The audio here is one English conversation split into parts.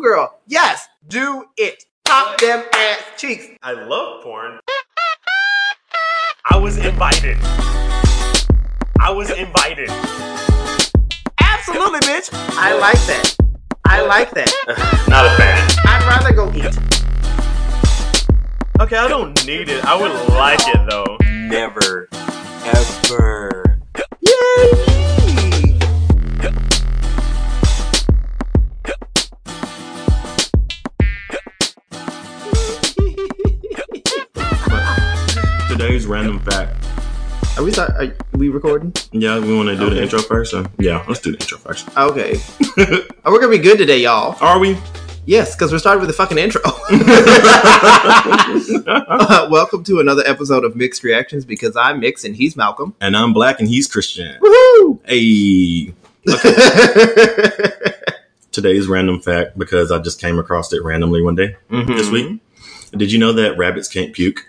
schoolgirl. Yes, do it. Pop them ass cheeks. I love porn. I was invited. I was invited. Absolutely, bitch. I like that. I like that. Not a fan. I'd rather go eat. Okay, I don't need it. I would like it though. Never, ever. Yay! Random fact. Are we start, are we recording? Yeah, we want to do the intro first. So yeah, let's do the intro first. Okay. oh, we're gonna be good today, y'all. Are we? Yes, because we're starting with the fucking intro. Uh, welcome to another episode of Mixed Reactions because I'm Mix and he's Malcolm. and I'm black and he's Christian. Woohoo! Hey, today's random fact because I just came across it randomly one day Mm-hmm. this week. Did you know that rabbits can't puke?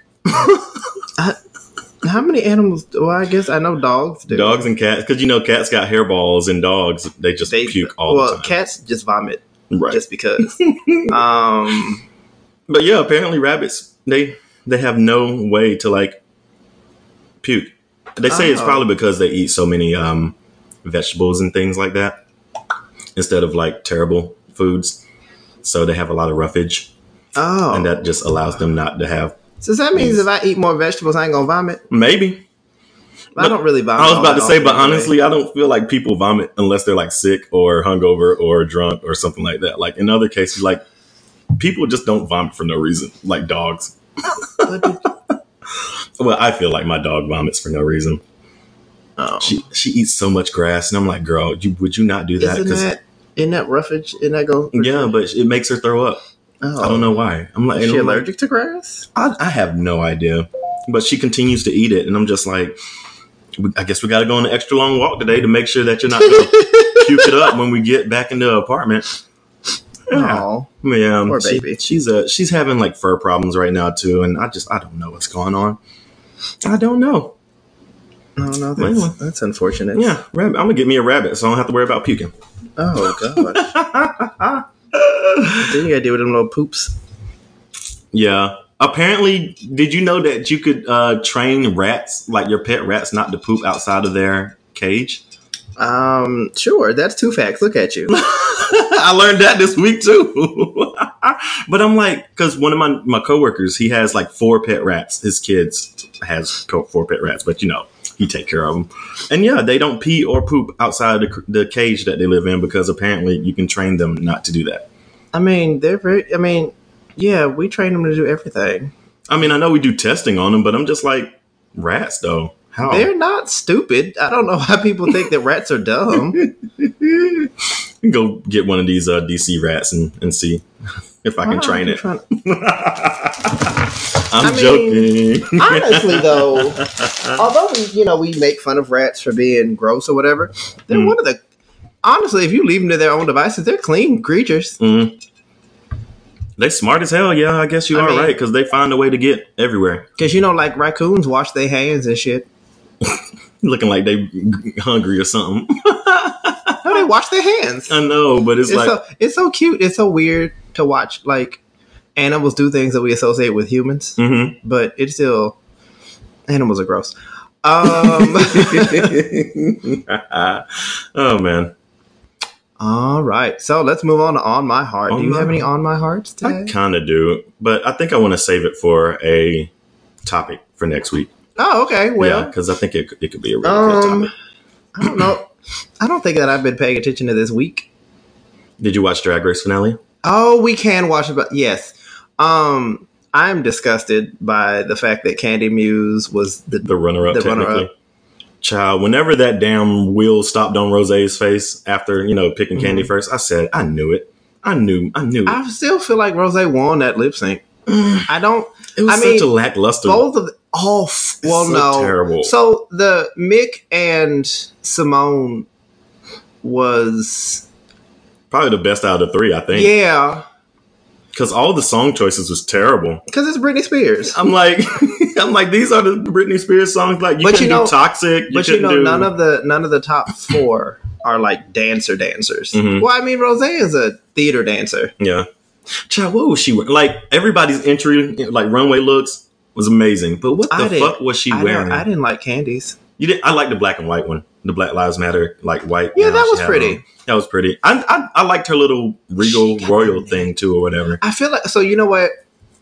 How many animals? Well, I guess I know dogs do. Dogs and cats, because you know cats got hairballs and dogs they just They puke all well, the time. Well, cats just vomit right. just because. um, But yeah, apparently rabbits they they have no way to like puke. They say it's Oh. probably because they eat so many um vegetables and things like that instead of like terrible foods. So they have a lot of roughage oh, and that just allows them not to have so that means if I eat more vegetables, I ain't gonna vomit. maybe. I don't really vomit. I was about to say, but honestly, I don't feel like people vomit unless they're like sick or hungover or drunk or something like that. Like in other cases, like people just don't vomit for no reason, like dogs. Oh. Well, I feel like my dog vomits for no reason. oh. She she eats so much grass, and I'm like, girl, you, would you not do that? Isn't that isn't that roughage? Isn't that go? yeah, but it makes her throw up. Oh. I don't know why. I'm like, Is she I'm like, allergic to grass? I, I have no idea, but she continues to eat it, and I'm just like, I guess we got to go on an extra long walk today to make sure that you're not going to puke it up when we get back in the apartment. Yeah, Oh, yeah. Poor she- baby. she's uh she's having like fur problems right now too, and I just I don't know what's going on. I don't know. no, no, that's, that's unfortunate. Yeah, rabbit. I'm gonna get me a rabbit, so I don't have to worry about puking. Oh gosh. then you gotta deal with them little poops. Yeah. Apparently, did you know that you could uh, train rats, like your pet rats, not to poop outside of their cage? Um, sure. That's two facts. Look at you. I learned that this week too. but I'm like, because one of my my coworkers, he has like four pet rats. His kids has co- four pet rats, but you know he take care of them. And yeah, they don't pee or poop outside the, the cage that they live in because apparently you can train them not to do that. I mean, they're very. I mean, yeah, we train them to do everything. I mean, I know we do testing on them, but I'm just like rats though. How? They're not stupid. I don't know why people think that rats are dumb. Go get one of these uh, DC rats and, and see if I can train are it. trying- I'm I mean, joking. honestly though although we you know we make fun of rats for being gross or whatever they're Mm. one of the honestly if you leave them to their own devices they're clean creatures Mhm. They smart as hell. Yeah, I guess you I are mean- right because they find a way to get everywhere, because you know like raccoons wash their hands and shit looking like they hungry or something. No they wash their hands I know, but it's, it's like so it's so cute it's so weird to watch like animals do things that we associate with humans Mhm. but it's still animals are gross um oh man, all right so let's move on to on my heart On do you have any on my hearts today? I kind of do, but I think I want to save it for a topic for next week. oh okay well yeah, because I think it, it could be a really good Um, topic. I don't know. I don't think that I've been paying attention to this week. Did you watch Drag Race finale? Oh, we can watch it, but yes. Um, I'm disgusted by the fact that Kandy Muse was the. The runner-up, The technically. runner-up. Child, whenever that damn wheel stopped on Rose's face after you know picking Mm-hmm. Kandy first, I said, I knew it. I knew. I knew. It, I still feel like Rose won that lip sync. I don't. it was I such mean, a lackluster. Both of the, oh f- well so no terrible. So the Mick and Symone was Probably the best out of the three, I think. yeah Because all the song choices was terrible. because it's Britney Spears. I'm like, I'm like, these are the Britney Spears songs. Like, you But couldn't you know- do Toxic. You but you know do, none of the none of the top four are like dancer dancers. Mhm. Well, I mean, Rose is a theater dancer. Yeah. Child, what was she wearing? Like everybody's entry, like runway looks was amazing. But what the I didn't- fuck was she I, wearing? don't- I didn't like Kandy's. You did. I like the black and white one, the Black Lives Matter, like white. Yeah, that was pretty. on. That was pretty. I, I I liked her little regal royal thing too, or whatever. I feel like so. You know what?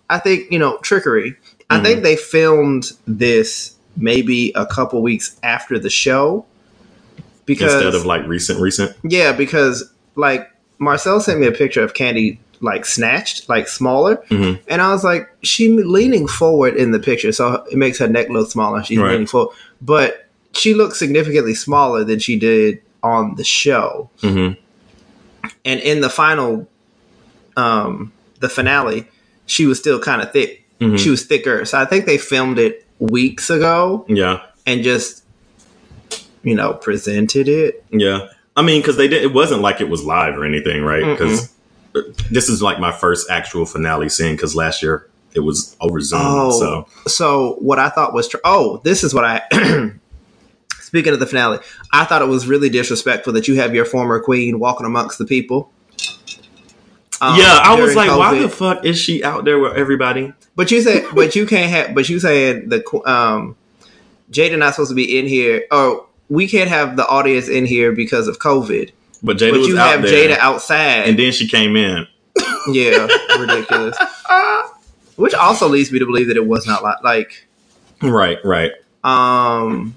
I think you know trickery. I Mhm. think they filmed this maybe a couple weeks after the show because Instead of like recent, recent. yeah, because like Marcel sent me a picture of Kandy like snatched, like smaller, Mhm. and I was like, she leaning forward in the picture, so it makes her neck look smaller. She's Right. leaning forward, but she looks significantly smaller than she did on the show. hmm And in the final, um, the finale, she was still kind of thick. Mhm. She was thicker, so I think they filmed it weeks ago Yeah, and just, you know, presented it. yeah. I mean, because they did. It wasn't like it was live or anything, right? Because this is like my first actual finale scene. Because last year it was over Zoom. Oh. So So what I thought was, tr- oh, this is what I. Speaking of the finale, I thought it was really disrespectful that you have your former queen walking amongst the people. um, yeah, I was like, why the fuck is she out there with everybody? But you said, but you can't have. But you saying the um, Jaida not supposed to be in here. Oh, we can't have the audience in here because of COVID. But Jaida but was you out have there, Jaida outside. and then she came in. yeah, ridiculous. Which also leads me to believe that it was not like like Right, right. um.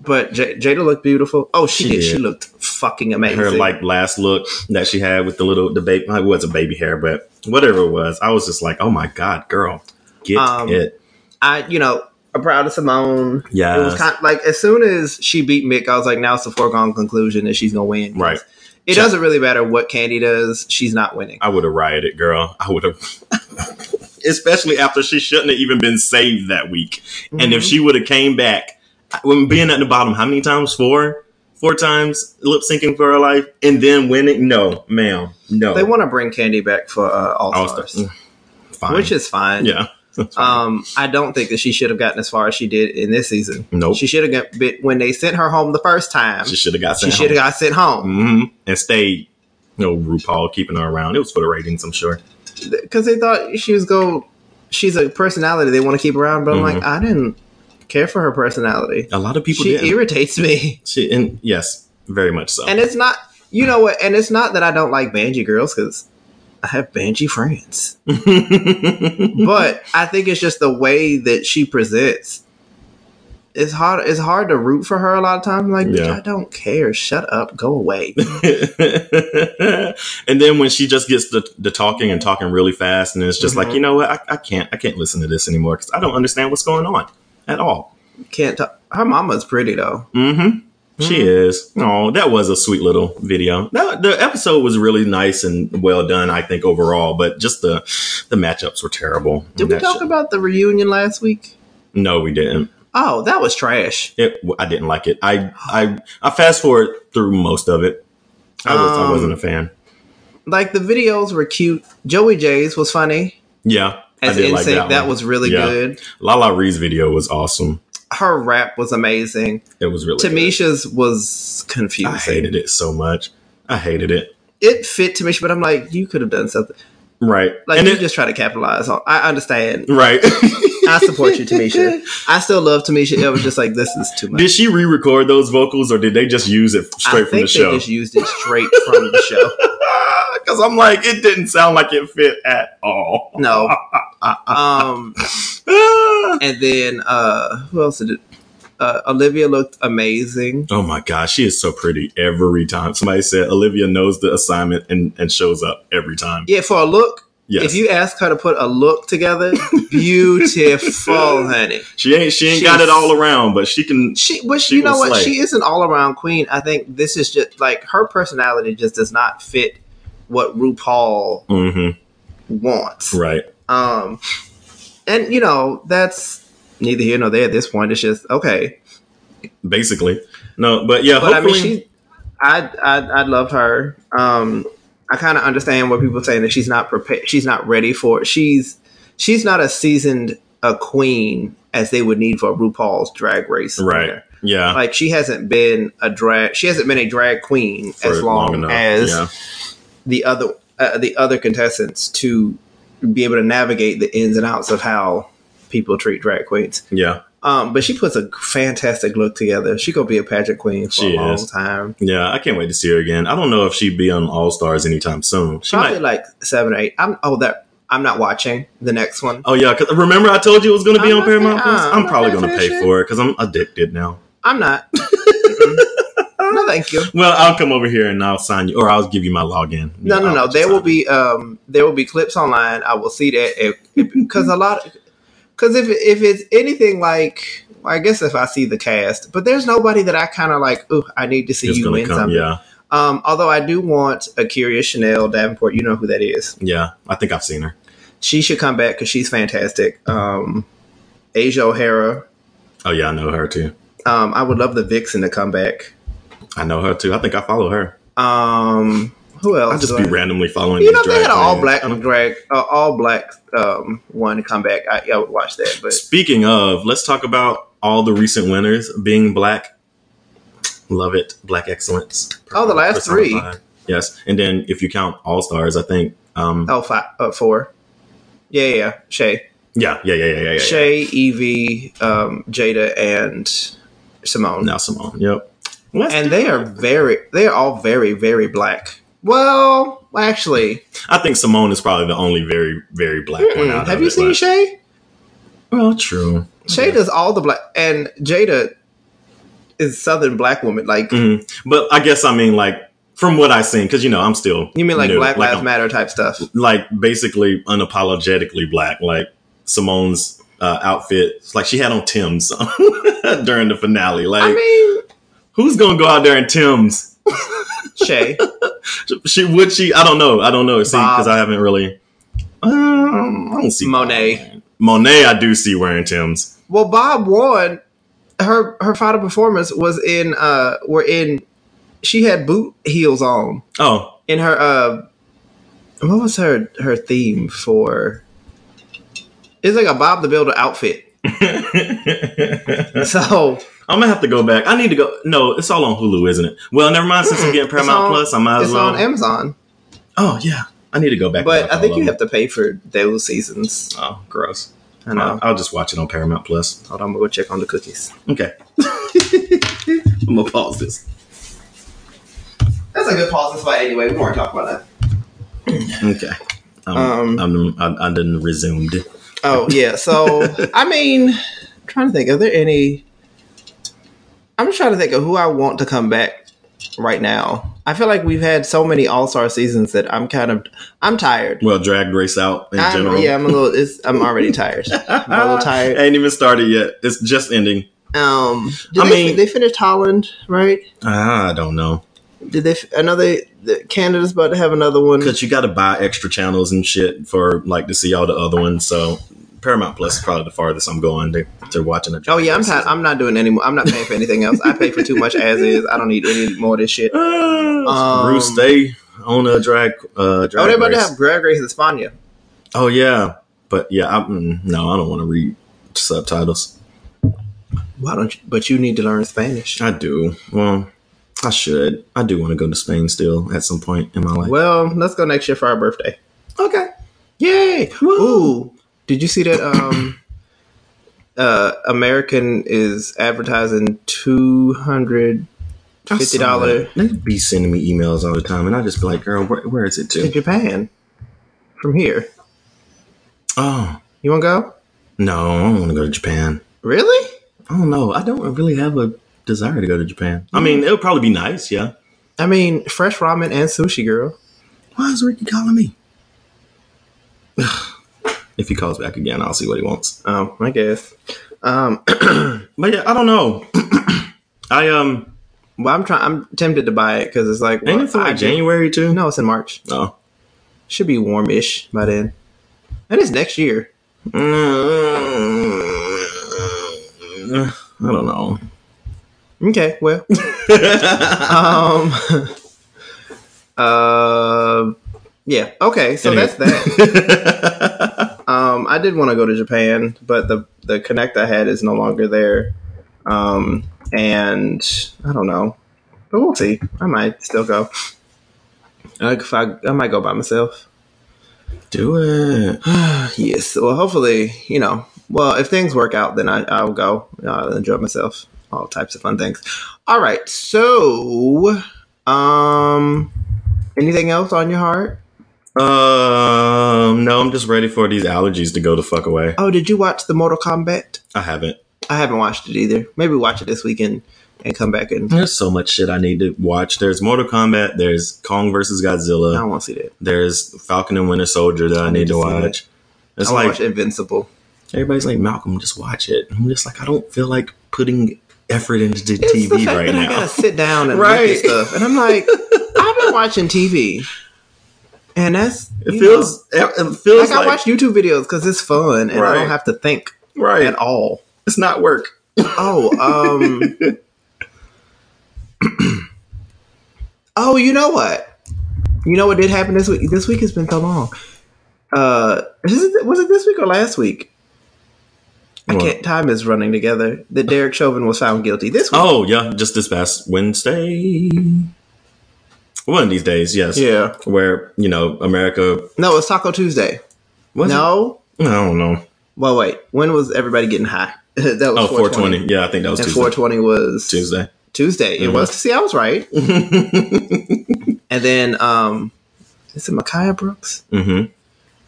But J- Jaida looked beautiful. Oh, she, She did. She looked fucking amazing. Her like last look that she had with the little the baby. It wasn't baby hair, but whatever it was, I was just like, oh my god, girl, get Um, it. I, you know, I'm proud of Symone. Yeah, It was kind of, like as soon as she beat Mick, I was like, now it's a foregone conclusion that she's gonna win. Right. It doesn't really matter what Kandy does; she's not winning. I would have rioted, girl. I would have. Especially after she shouldn't have even been saved that week. And if Mhm. she would have came back, when being at the bottom, how many times? Four, four times lip syncing for her life, and then winning. No, ma'am, no. they want to bring Kandy back for uh, All. Stars, Fine. which is fine. yeah. Um, I don't think that she should have gotten as far as she did in this season. nope. She should have got bit when they sent her home the first time. She should have got She sent should have got sent home hmm and stayed. No, RuPaul keeping her around. It was for the ratings, I'm sure. because they thought she was go. She's a personality they want to keep around, but I'm Mhm. like, I didn't care for her personality. A lot of people She did. irritates me. She, and yes, very much so. And it's not, you know what? And it's not that I don't like Banjee girls because I have Banjee friends. but I think it's just the way that she presents. It's hard. It's hard to root for her a lot of times. Like, Yeah. I don't care. Shut up. Go away. and then when she just gets the, the talking and talking really fast, and it's just like, Mhm. you know what, I, I can't, I can't listen to this anymore because I don't understand what's going on at all. Can't talk. Her mama's pretty though. Mm-hmm. She is. Oh, that was a sweet little video. That, the episode was really nice and well done, I think overall. But just the the matchups were terrible. Did we talk shit- about the reunion last week? No, we didn't. Oh, that was trash. It, I didn't like it. I I I fast forward through most of it. I was I Um, wasn't a fan. Like the videos were cute. Joey Jay's was funny Yeah, as I did NSYNC. like that, that, was really Yeah. good. LaLa Ri's video was awesome. Her rap was amazing. It was really good. Tamisha's was confusing. I hated it so much. I hated it. It fit Tamisha, but I'm like, you could have done something. Right. Like and you it, just try to capitalize on. I understand. right. I support you, Tamisha. I still love Tamisha. It was just like this is too much. Did she re-record those vocals, or did they just use it straight from the they show? just used it straight from the show. Because I'm like, it didn't sound like it fit at all. No. Um, and then uh, who else did it? Uh, Olivia looked amazing. oh my gosh, she is so pretty every time. Somebody said Olivia knows the assignment and, and shows up every time. Yeah, for a look. Yes. If you ask her to put a look together, beautiful, honey. she ain't she ain't She's- got it all around, but she can She, but She you know what? slay. She is an all around queen. I think this is just like her personality just does not fit what RuPaul hmm wants. right. Um, and you know that's neither here nor there at this point. It's just okay. Basically. No, but yeah, But I mean, she, I, I, I love her. Um, I kind of understand what people are saying that she's not prepared. She's not ready for. it. She's she's not a seasoned a queen as they would need for RuPaul's Drag Race. Right. winner. Yeah. Like she hasn't been a drag. She hasn't been a drag queen For as long, as Yeah. the other uh, the other contestants to be able to navigate the ins and outs of how people treat drag queens. Yeah. Um, but she puts a fantastic look together. She gonna be a pageant queen for She a long is. time. Yeah. I can't wait to see her again. I don't know if she'd be on All Stars anytime soon. She Probably might. like seven or eight. I'm oh that I'm not watching the next one. Oh yeah, because remember I told you it was going to be I'm on Paramount I'm I'm probably going to pay for it because I'm addicted now. I'm not. No, thank you. Well, I'll come over here and I'll sign you, or I'll give you my login. No, no, I'll no. There will be um there will be clips online. I will see that because a lot because if if it's anything like I guess if I see the cast, but there's nobody that I kind of like. Ooh, I need to see It's you win come. something. Yeah, Um, although I do want A'keria Chanel Davenport. You know who that is. yeah. I think I've seen her. She should come back because she's fantastic. Um, Asia O'Hara. Oh yeah, I know her too. Um, I would love the Vixen to come back. I know her too. I think I follow her. Um, who else? I'll just be I- randomly following. You know, if they had an all black I drag, uh, all black um, one to come back. I, I would watch that. But Speaking of, let's talk about all the recent winners being black. Love it, black excellence. Oh, the last three. Yes, and then if you count All Stars, I think. Um, oh, five, uh, four. Yeah, yeah, yeah. Shea, yeah, yeah, yeah, yeah, yeah, yeah. Shea, Yvie, um, Jaida, and Symone. Now Symone. Yep. Let's and they it. are very, they are all very, very black. Well, actually, I think Symone is probably the only very, very black one out have of you it, seen but- Shea? Well, true. Shea does all the black, and Jaida is Southern black woman. Like Mhm. But I guess I mean like from what I've seen, because you know I'm still you mean like new, Black Lives I'm- Matter type stuff? like basically unapologetically black. Like Symone's uh, outfit, like she had on Timbs during the finale. Like I mean, who's gonna go out there in Timbs? Shea. She would she? I don't know. I don't know. See, because I haven't really. Um, I don't see Monet. Monet, I do see wearing Timbs. Well, Bob won. Her her final performance was in uh were in she had boot heels on Oh, in her uh what was her her theme for it's like a Bob the Builder outfit. So I'm gonna have to go back. I need to go. No, it's all on Hulu, isn't it? Well, never mind. Since I'm getting Paramount on- Plus, I might as it's well. It's on Amazon. oh yeah, I need to go back. But I think you have to pay for those seasons. Oh, gross. I know. I'll, I'll just watch it on Paramount Plus. Hold on, I'm gonna go check on the cookies. Okay. I'm gonna pause this. That's a good pause this spot anyway. We weren't talking about that. Okay. Um, I'm, I, I didn't resumed. Oh yeah. So I mean, trying to think. Are there any? I'm just trying to think of who I want to come back right now. I feel like we've had so many All Star seasons that I'm kind of I'm tired. Well, drag race out in I'm, general. yeah, I'm a little. It's, I'm already tired. I'm a little tired. Ain't even started yet. It's just ending. Um, did I they, mean- they finished Holland, right? I don't know. Did they another? The Canada's about to have another one. Because you got to buy extra channels and shit for like to see all the other ones. So Paramount Plus is probably the farthest I'm going to, to watching a. Oh yeah, I'm tired. I'm not doing any more. I'm not paying for anything else. I pay for too much as is. I don't need any more of this shit. Um, Bruce, stay on a drag. Uh, drag Oh, they're about to have Drag Race España. Oh yeah, but yeah, I, mm, no, I don't want to read subtitles. Why don't you? But you need to learn Spanish. I do. Well, I should. I do want to go to Spain still at some point in my life. Well, let's go next year for our birthday. okay. Yay! Ooh, did you see that? Um, uh, American is advertising two hundred fifty dollar. They be sending me emails all the time, and I just be like, "Girl, where, where is it to to?" Japan from here. Oh You want to go? no, I don't want to go to Japan. Really? I don't know. I don't really have a desire to go to Japan. I mean, it would probably be nice, yeah. I mean, fresh ramen and sushi, girl. Why is Ricky calling me? if he calls back again, I'll see what he wants. Oh, I guess. Um, But yeah, I don't know. I um, well, I'm trying. I'm tempted to buy it because it's like, ain't well, it for like January too? No, it's in March. No. Should be warmish by then. And it's next year. I don't know. Okay, well. um uh yeah, okay, so Anyway. that's that. Um I did want to go to Japan, but the the connect I had is no longer there. Um, and I don't know, but we'll see. I might still go. Like if I, I might go by myself. Do it. yes. Well, hopefully, you know. Well, if things work out, then I, I'll go. I'll enjoy myself. All types of fun things. All right. So, um, anything else on your heart? Um, no, I'm just ready for these allergies to go the fuck away. Oh, did you watch the Mortal Kombat? I haven't. I haven't watched it either. Maybe watch it this weekend and come back and. There's so much shit I need to watch. There's Mortal Kombat. There's Kong versus I Godzilla. don't want to see that. There's Falcon and Winter Soldier that I need to to watch. It's I like watch Invincible. everybody's like Malcolm, just watch it. I'm just like I don't feel like putting effort into the It's the TV fact right that I gotta sit down and Right. look at stuff, and I'm like, I've been watching TV, and that's It feels it feels like, like, I watch YouTube videos because it's fun, and I don't have to think right. at all. It's not work. Oh, um, oh, you know what? You know what did happen this week? This week has been so long. Uh, it, was it this week or last week? I What? can't. Time is running together. That Derek Chauvin was found guilty this week. Oh yeah, just this past Wednesday. One of these days, yes. Yeah. Where you know America. No, it's Taco Tuesday. Was no. it? I don't know. Well, wait. When was everybody getting high? that was Oh, 420. Yeah, I think that was And Tuesday. 420 was Tuesday. Tuesday. It Mhm. was. See, I was right. And then, um, is it Micaiah Brooks? hmm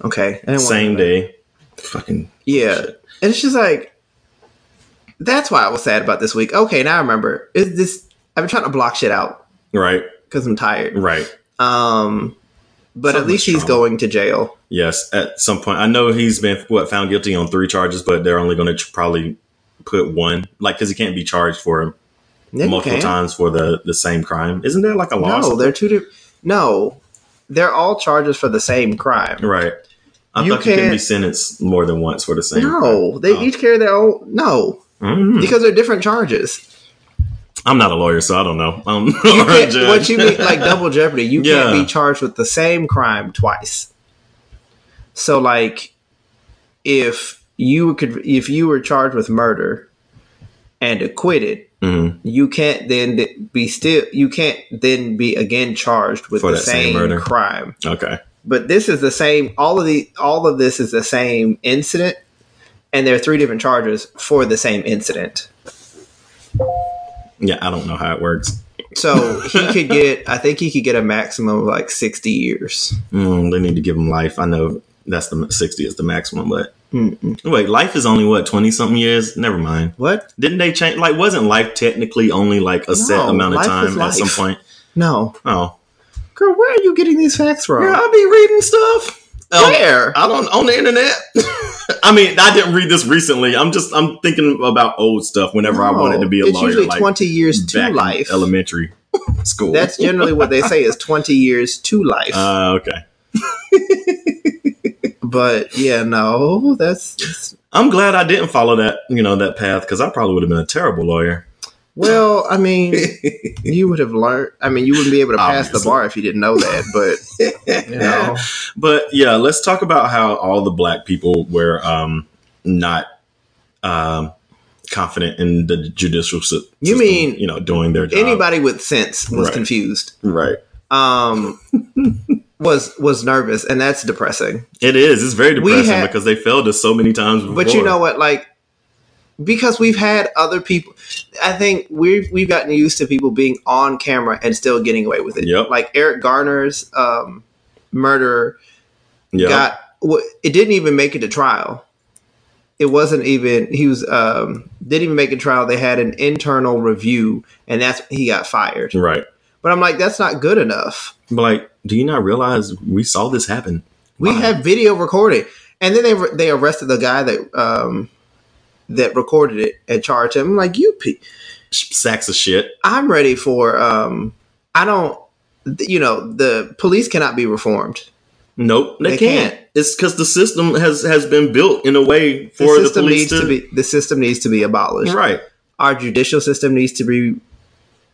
Okay. Same day. Fucking Yeah. And it's just like, that's why I was sad about this week. Okay, now I remember. Is this? I've been trying to block shit out right, because I'm tired. right. Um, but at least he's going to jail. Yes, at some point. I know he's been what found guilty on three charges, but they're only going to tr- probably put one, like because he can't be charged for Yeah, multiple times for the the same crime. Isn't there like a law? No, they're two different. No, they're all charges for the same crime. right. I You thought you couldn't be sentenced more than once for the same. No, crime. they Oh. each carry their own. No, Mhm. because they're different charges. I'm not a lawyer, so I don't know. Um, You or a judge. what you mean, like double jeopardy? You Yeah. can't be charged with the same crime twice. So, like, if you could, if you were charged with murder and acquitted, Mhm. you can't then be still. You can't then be again charged with For the same same, crime. Okay. But this is the same. All of the all of this is the same incident, and there are three different charges for the same incident. Yeah, I don't know how it works. So he could get. I think he could get a maximum of like sixty years. Mm, they need to give him life. I know that's the 60 is the maximum, but Mm-mm. wait, life is only what 20 something years. Never mind. What? Didn't they change? Like, wasn't life technically only like a set amount of time at some point? No, Oh, girl. Where are you getting these facts from? yeah, I be reading stuff. Um, Where? I don't on the internet. I mean, I didn't read this recently. I'm just I'm thinking about old stuff. Whenever I wanted to be a it's lawyer, usually like twenty years to life. elementary school. That's generally what they say is twenty years to life. uh, okay. but yeah, no, that's, that's I'm glad I didn't follow that you know that path because I probably would have been a terrible lawyer. Well. I mean, you would have learned. I mean, you wouldn't be able to pass the bar if you didn't know that. But you know, But yeah, let's talk about how all the black people were um, not um, confident in the judicial system. You mean you know doing their job? anybody with sense was Right. confused. Right. Um, was was nervous, and that's depressing. It is. It's very depressing had- because they failed us so many times before. But you know what? Like, because we've had other people, I think we've we've gotten used to people being on camera and still getting away with it. Yep. Like Eric Garner's um, murder yeah, got it didn't even make it to trial. It wasn't even he was um, didn't even make a trial. They had an internal review, and that's he got fired. right. But I'm like, that's not good enough. But like, do you not realize we saw this happen? We Why? have video recording, and then they they arrested the guy that um, that recorded it and charged him. I'm like, you, pe- Sacks of shit. I'm ready for. Um, I don't. You know, the police cannot be reformed. Nope, they, They can't. can't. It's because the system has has been built in a way for the, system police needs to, be. The system needs to be abolished. right. Our judicial system needs to be.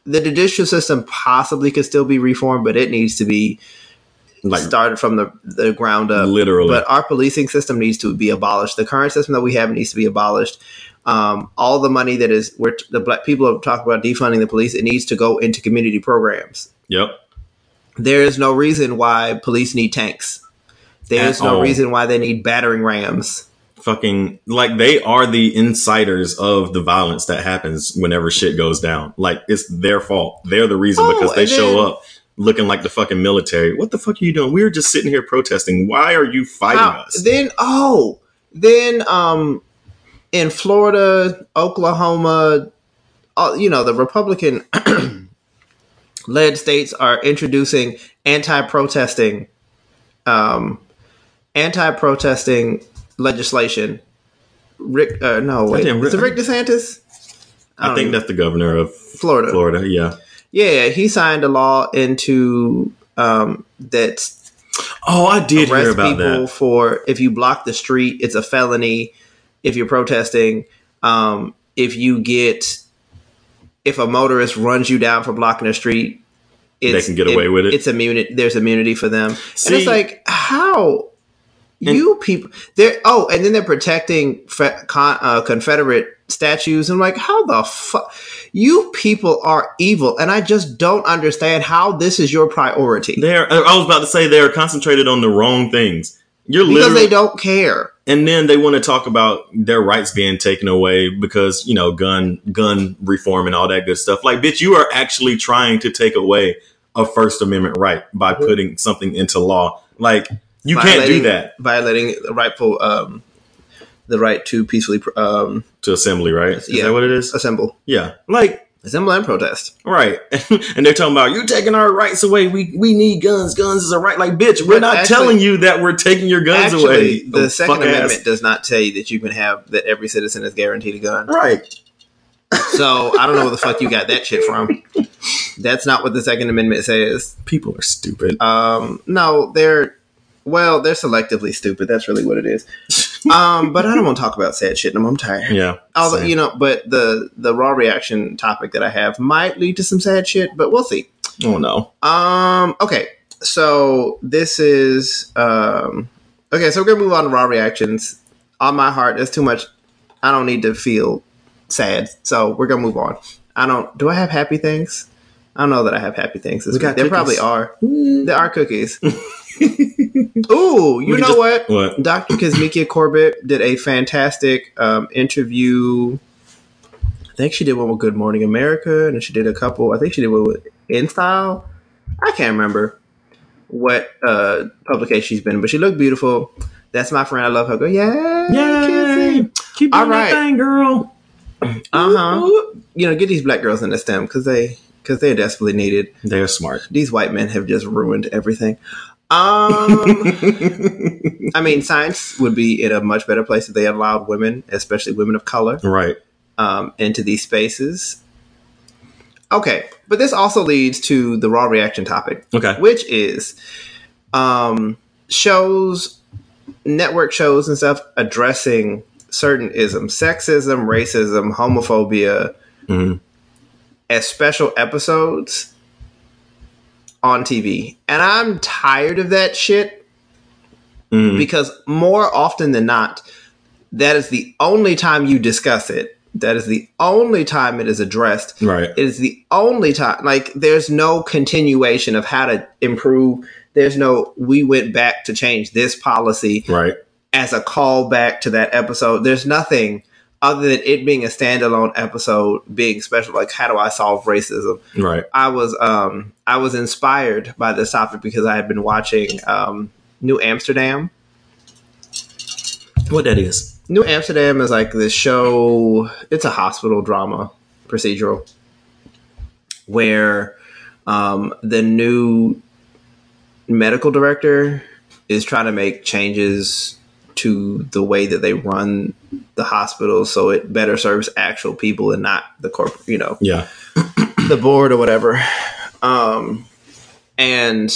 The judicial system possibly could still be reformed, but it needs to be Like started from the the ground up. literally. But our policing system needs to be abolished. The current system that we have needs to be abolished. Um, all the money that is where the black people have talked about defunding the police, it needs to go into community programs. yep. There is no reason why police need tanks. There is no all. reason why they need battering rams. Fucking like they are the insiders of the violence that happens whenever shit goes down. Like it's their fault. They're the reason Oh, because they and show then- up looking like the fucking military. What the fuck are you doing? We were just sitting here protesting. Why are you fighting How- us? Then oh, then um, in Florida, Oklahoma, uh, you know the Republican led states are introducing anti-protesting, um, anti-protesting legislation. Rick, uh, no wait, is it Rick DeSantis? I, don't think know. that's the governor of Florida. Florida. Yeah. Yeah, he signed a law into um, that Oh, I did hear about people that. for if you block the street, it's a felony. If you're protesting, um, if you get if a motorist runs you down for blocking the street, They can get away with it. It's immunity. There's immunity for them, and it's like how you people. They're oh, and then they're protecting fe- con, uh, Confederate statues. I'm like, how the fuck? You people are evil, and I just don't understand how this is your priority They're. I was about to say they're concentrated on the wrong things. You're because literally, they don't care. and then they want to talk about their rights being taken away because you know gun gun reform and all that good stuff. Like, bitch, you are actually trying to take away a First Amendment right by putting something into law. Like, you can't do that Violating the rightful, um, the right to peacefully um, to assembly, right? Is Yeah. that what it is? assemble, Yeah, like assemble and protest. right. and they're talking about you taking our rights away. We we need guns. Guns is a right. Like, bitch, we're But not actually- telling you that we're taking your guns Actually, away. the Oh, Second fuck ass. Amendment does not tell you that you can have that every citizen is guaranteed a gun. right? So I don't know where the fuck you got that shit from. That's not what the Second Amendment says. People are stupid. Um, no, they're well, they're selectively stupid. That's really what it is. Um, but I don't want to talk about sad shit. No, more. I'm tired. yeah. Although same. you know, but the the raw reaction topic that I have might lead to some sad shit, but we'll see. oh no. Um. Okay. So this is um. Okay. So we're gonna move on to raw reactions. On my heart, that's too much. I don't need to feel sad. So we're gonna move on. I don't. Do I have happy things? I don't know that I have happy things. This We week. There probably are. There are cookies. Ooh, you know just- what? What? Dr. Kizzmekia Corbett did a fantastic um, interview. I think she did one with Good Morning America, and she did a couple. I think she did one with In Style. I can't remember what uh, publication she's been, in, but she looked beautiful. That's my friend. I love her. Go, yeah, Yay! Keep doing All that thing, girl. Uh huh. You know, get these black girls in the STEM because they because they're desperately needed. They're smart. These white men have just ruined everything. Um. I mean, science would be in a much better place if they allowed women, especially women of color, right. um, into these spaces. Okay, but this also leads to the raw reaction topic, Okay. which is um, shows, network shows and stuff addressing certain isms, sexism, racism, homophobia, Mhm. as special episodes on TV. And I'm tired of that shit Mhm. because more often than not, that is the only time you discuss it. That is the only time it is addressed. Right. It is the only time, like, there's no continuation of how to improve. There's no, we went back to change this policy Right. as a callback to that episode. There's nothing other than it being a standalone episode, being special. Like, how do I solve racism? Right. I was um I was inspired by this topic because I had been watching um New Amsterdam. What that is? New Amsterdam is like this show. It's a hospital drama procedural where um, the new medical director is trying to make changes to the way that they run the hospital so it better serves actual people and not the corporate, you know, Yeah. the board or whatever. Um, and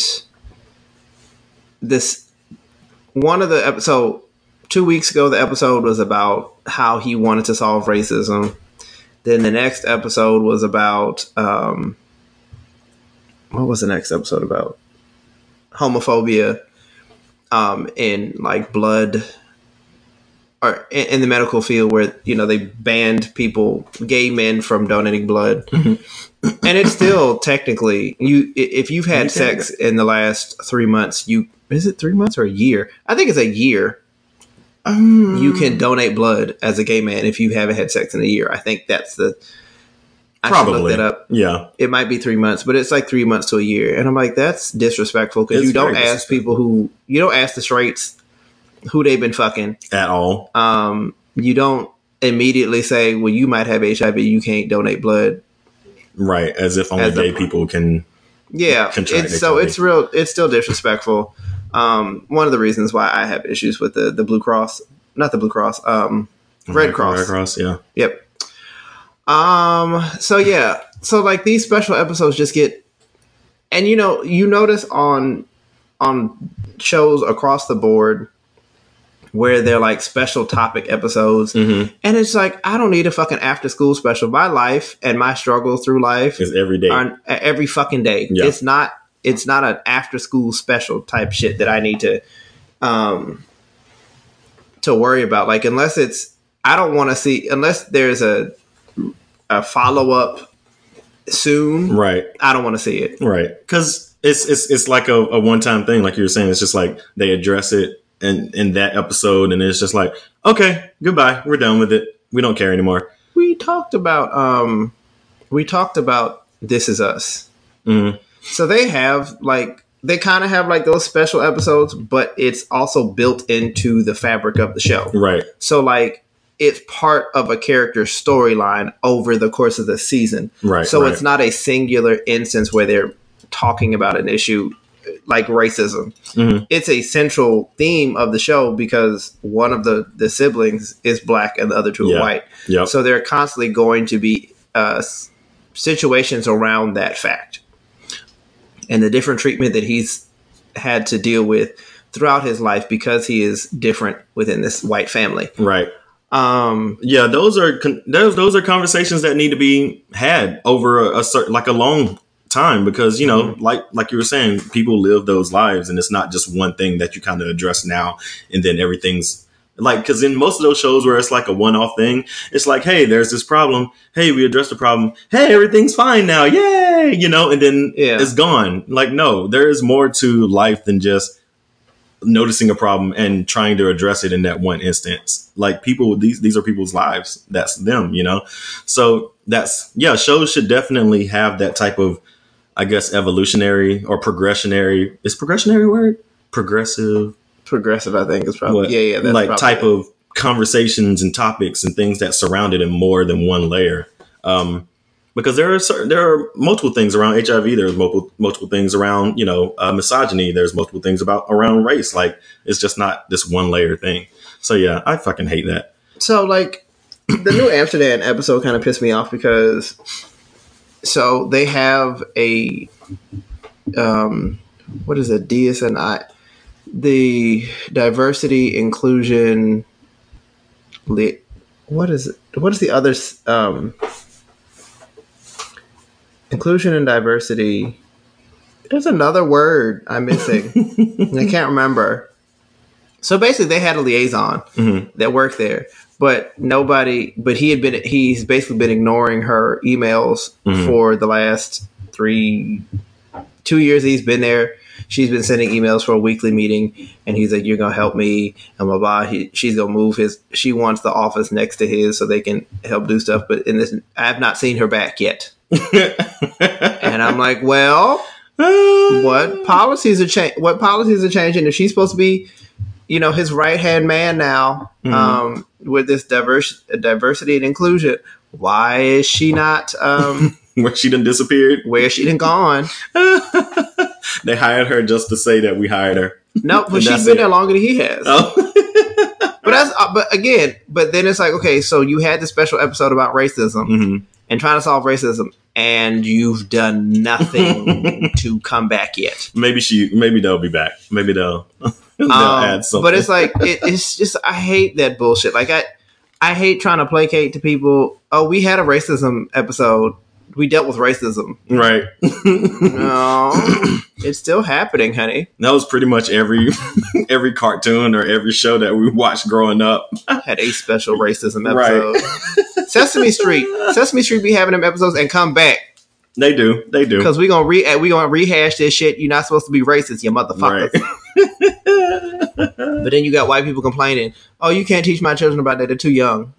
this one of the episode two weeks ago, the episode was about how he wanted to solve racism. Then the next episode was about um, what was the next episode about? homophobia um, in like blood or in, the medical field where you know they banned people, gay men, from donating blood, and it's still technically you if you've had You sex in the last three months, you is it three months or a year? I think it's a year. You can donate blood as a gay man if you haven't had sex in a year. I think that's the. I Probably. that up Yeah. it might be three months, but it's like three months to a year. And I'm like, that's disrespectful because you don't ask people who you don't ask the straights who they've been fucking. At all. Um, you don't immediately say, well, you might have HIV, you can't donate blood. Right. As if only As a- gay people can. Yeah, it's, so it's real. It's still disrespectful. Um, one of the reasons why I have issues with the the Blue Cross, not the Blue Cross, um, Red Cross. Red Cross, yeah. Yep. Um. So yeah. So like these special episodes just get, and you know, you notice on on shows across the board where they're like special topic episodes, Mm-hmm. and it's like I don't need a fucking after school special. My life and my struggle through life It's every day. are every fucking day. Yeah. It's not. It's not an after school special type shit that I need to, um, to worry about. Like unless it's, I don't want to see unless there's a a follow up soon. Right. I don't want to see it. Right. Because it's it's it's like a, a one time thing, like you were saying. It's just like they address it in in that episode, and it's just like, okay, goodbye, we're done with it. We don't care anymore. We talked about um, we talked about This Is Us. Mhm. So they have like they kind of have like those special episodes, but it's also built into the fabric of the show. Right. So like it's part of a character's storyline over the course of the season. Right. So right. it's not a singular instance where they're talking about an issue like racism. Mhm. It's a central theme of the show because one of the the siblings is black and the other two Yeah. are white. Yep. So there are constantly going to be uh, situations around that fact and the different treatment that he's had to deal with throughout his life because he is different within this white family. right. Um, Yeah, those are con- those those are conversations that need to be had over a, a certain like a long time because you know mm-hmm. like like you were saying people live those lives and it's not just one thing that you kind of address now and then everything's like because in most of those shows where it's like a one-off thing it's like hey there's this problem hey we addressed the problem hey everything's fine now yay you know and then Yeah. it's gone like no there is more to life than just noticing a problem and trying to address it in that one instance. Like people, these these are people's lives. That's them, you know. So that's yeah. Shows should definitely have that type of, I guess, evolutionary or progressionary. Is progressionary word? Progressive. progressive, I think is probably what- yeah, yeah, that's like type it. of conversations and topics and things that surround it in more than one layer. Um, because there are certain, there are multiple things around HIV. There's multiple multiple things around you know uh, misogyny. There's multiple things about around race. Like it's just not this one layer thing. So yeah, I fucking hate that. So like the new Amsterdam episode kind of pissed me off because so they have a um what is it? DSNI the diversity inclusion what is it what is the other um inclusion and diversity? There's another word I'm missing. I can't remember. So basically they had a liaison Mhm. that worked there but nobody but he had been he's basically been ignoring her emails Mhm. for the last three two years he's been there. She's been sending emails for a weekly meeting and he's like you're gonna help me and blah blah. He, she's gonna move his she wants the office next to his so they can help do stuff but in this i have not seen her back yet. And i'm like well what policies are cha- what policies are changing? If she's supposed to be you know his right hand man now Mhm. um, with this diverse diversity and inclusion why is she not um, Where she done disappeared. where she done gone they hired her just to say that we hired her. no but she's been it. there longer than he has Oh. but that's uh, but again but then it's like okay so you had this special episode about racism hmm and trying to solve racism and you've done nothing to come back yet Maybe she. Maybe they'll be back. Maybe they'll. Um. But it's like it, it's just I hate that bullshit. Like I I hate trying to placate to people. Oh, we had a racism episode. we dealt with racism. Right. No, it's still happening, honey. that was pretty much every every cartoon or every show that we watched growing up. Had a special racism Right. episode. Sesame Street, Sesame Street be having them episodes and come back They do. They do. because we gonna re we gonna rehash this shit. You're not supposed to be racist, you motherfuckers. Right. But then you got white people complaining, "Oh, you can't teach my children about that; they're too young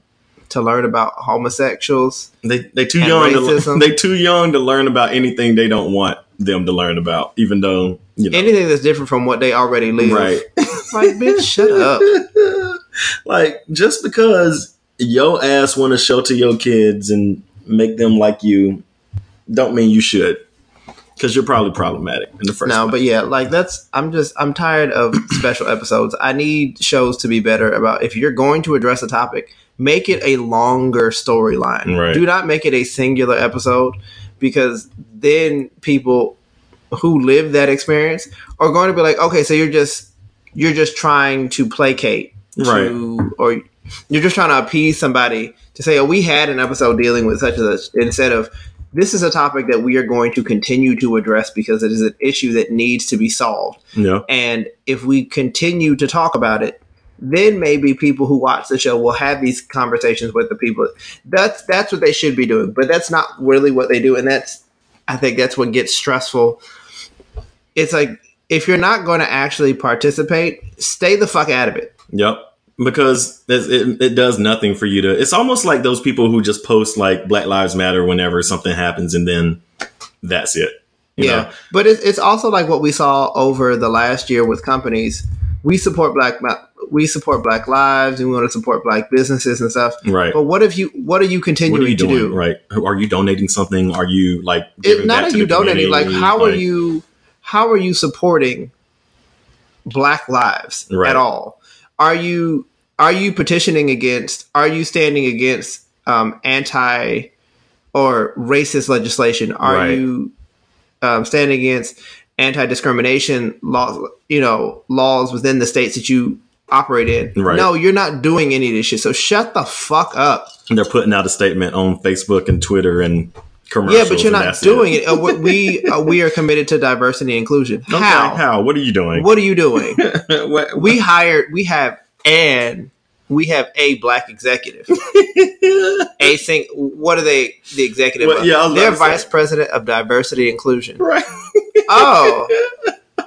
to learn about homosexuals." They they too young to racism. they too young to learn about anything they don't want them to learn about, even though you know Anything that's different from what they already live, right. Like, bitch, shut up. like just because your ass want to show to your kids and make them like you, don't mean you should. Because you're probably problematic in the first. No, place. but yeah, like that's. I'm just. I'm tired of special episodes. I need shows to be better about. If you're going to address a topic, make it a longer storyline. Right. Do not make it a singular episode, because then people who live that experience are going to be like, okay, so you're just you're just trying to placate, to, or you're just trying to appease somebody to say, oh, we had an episode dealing with such and such, instead of this is a topic that we are going to continue to address because it is an issue that needs to be solved. yeah, And if we continue to talk about it, then maybe people who watch the show will have these conversations with the people. That's that's what they should be doing, but that's not really what they do, and that's I think that's what gets stressful. It's like if you're not going to actually participate, stay the fuck out of it. yep. Because it, it does nothing for you to. It's almost like those people who just post like Black Lives Matter whenever something happens, and then that's it. you yeah, know? but it's it's also like what we saw over the last year with companies. We support black we support black lives and we want to support black businesses and stuff. right. But what if you what are you continuing What are you to doing? do? Right? Are you donating something? Are you like It, not are you donating? Like how are you how are you supporting black lives Right. at all? Are you are you petitioning against? Are you standing against um, anti or racist legislation? Are Right. you um, standing against anti discrimination laws? You know laws within the states that you operate in. Right. No, you're not doing any of this shit. So shut the fuck up. They're putting out a statement on Facebook and Twitter and commercials. Yeah, but you're not doing it. Uh, we we, uh, we are committed to diversity and inclusion. Okay, How? How? What are you doing? What are you doing? What- we hired. We have and we have a black executive. a sing. What are they? The executive. Well, yeah, they're about to say. vice president of diversity inclusion. right. Oh.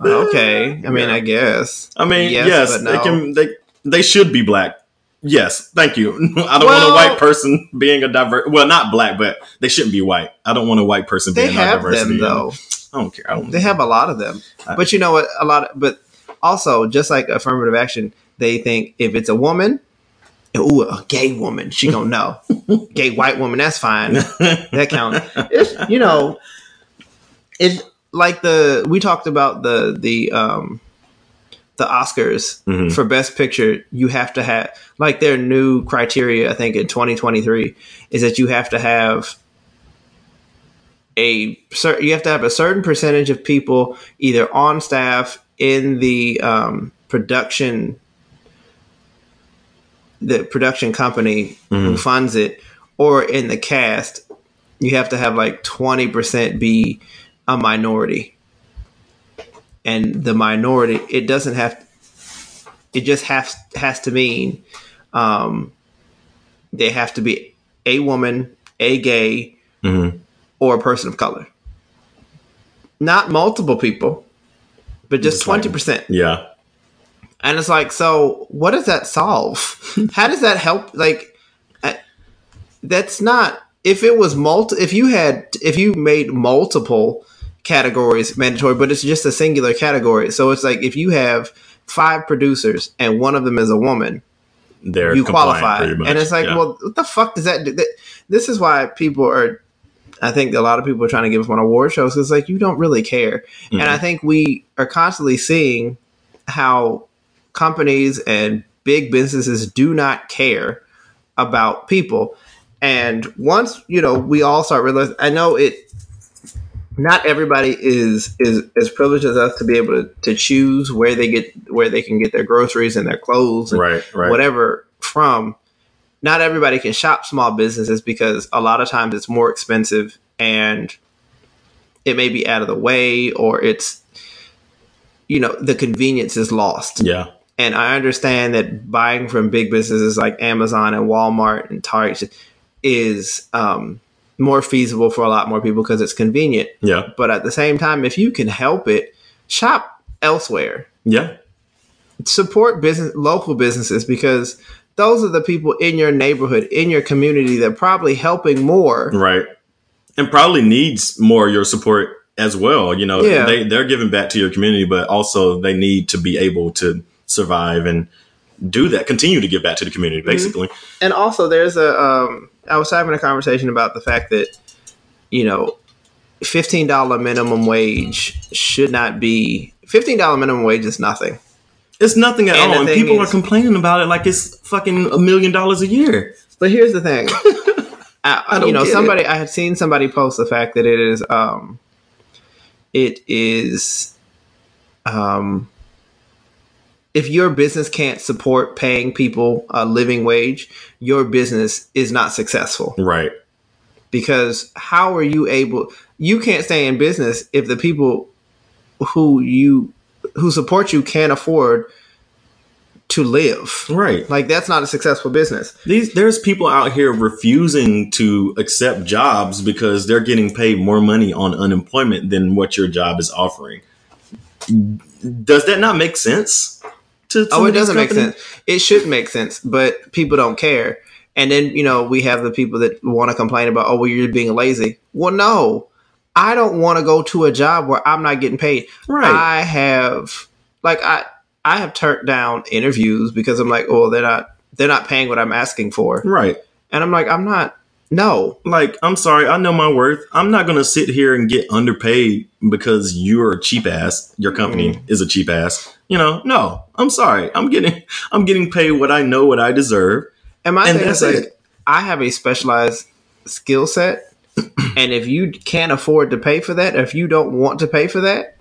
oh okay. I mean, I guess. I mean, Yes, yes, but they can. They they should be black. Yes, thank you. I don't Well- want a white person being a diverse. Well, not black, but they shouldn't be white. I don't want a white person They being have a diversity. them though. I don't care. I don't. They have a lot of them. But you know what? A lot. Of, but also, just like affirmative action, they think if it's a woman, ooh, a gay woman, she gonna know. gay white woman, that's fine. that counts. It's, you know, it's like the we talked about the the um the Oscars Mhm. for Best Picture. You have to have like their new criteria. I think in 2023 is that you have to have a you have to have a certain percentage of people either on staff in the um, production the production company who Mhm. funds it or in the cast you have to have like 20% be a minority and the minority it doesn't have it just has has to mean um, they have to be a woman a gay Mhm. or a person of color. Not multiple people, but just twenty percent. Yeah. And it's like, so what does that solve? How does that help? Like, I- that's not. If it was multi, if you had, if you made multiple categories mandatory, but it's just a singular category. So it's like if you have five producers and one of them is a woman, They're you qualify. And it's like, Yeah. well, what the fuck does that do? That- This is why people are. I think a lot of people are trying to give us one award shows because like you don't really care, Mhm. and I think we are constantly seeing how companies and big businesses do not care about people. And once you know, we all start realizing. I know it. Not everybody is is as privileged as us to be able to, to choose where they get where they can get their groceries and their clothes and right, right. whatever from. Not everybody can shop small businesses because a lot of times it's more expensive and it may be out of the way or it's you know the convenience is lost Yeah. and i understand that buying from big businesses like amazon and walmart and target is um, more feasible for a lot more people because it's convenient Yeah. but at the same time if you can help it shop elsewhere Yeah. support business local businesses because those are the people in your neighborhood in your community that are probably helping more Right. And probably needs more of your support as well. You know, Yeah. they, they're giving back to your community, but also they need to be able to survive and do that, continue to give back to the community, basically. and also there's a um i was having a conversation about the fact that you know $15 minimum wage should not be $15 minimum wage is nothing It's nothing at And all. And people is- are complaining about it like it's fucking a million dollars a year. but here's the thing I, I don't you know somebody i had seen somebody post the fact that it is um it is um if your business can't support paying people a living wage your business is not successful Right. because how are you able you can't stay in business if the people who you who support you can't afford to live Right. like that's not a successful business These there's people out here refusing to accept jobs because they're getting paid more money on unemployment than what your job is offering. Does that not make sense? To oh it doesn't make sense it should make sense but people don't care and then you know we have the people that want to complain about oh well you're being lazy well no i don't want to go to a job where i'm not getting paid Right. I have like I I have turned down interviews because I'm like, oh, they're not they're not paying what I'm asking for, right. and I'm like, I'm not. No, Like, I'm sorry, I know my worth. I'm not gonna sit here and get underpaid because you're a cheap ass. Your company Mm. is a cheap ass. You know, no. I'm sorry. I'm getting I'm getting paid what I know what I deserve. and my And thing is that's like, it. I have a specialized skill set, and if you can't afford to pay for that, if you don't want to pay for that,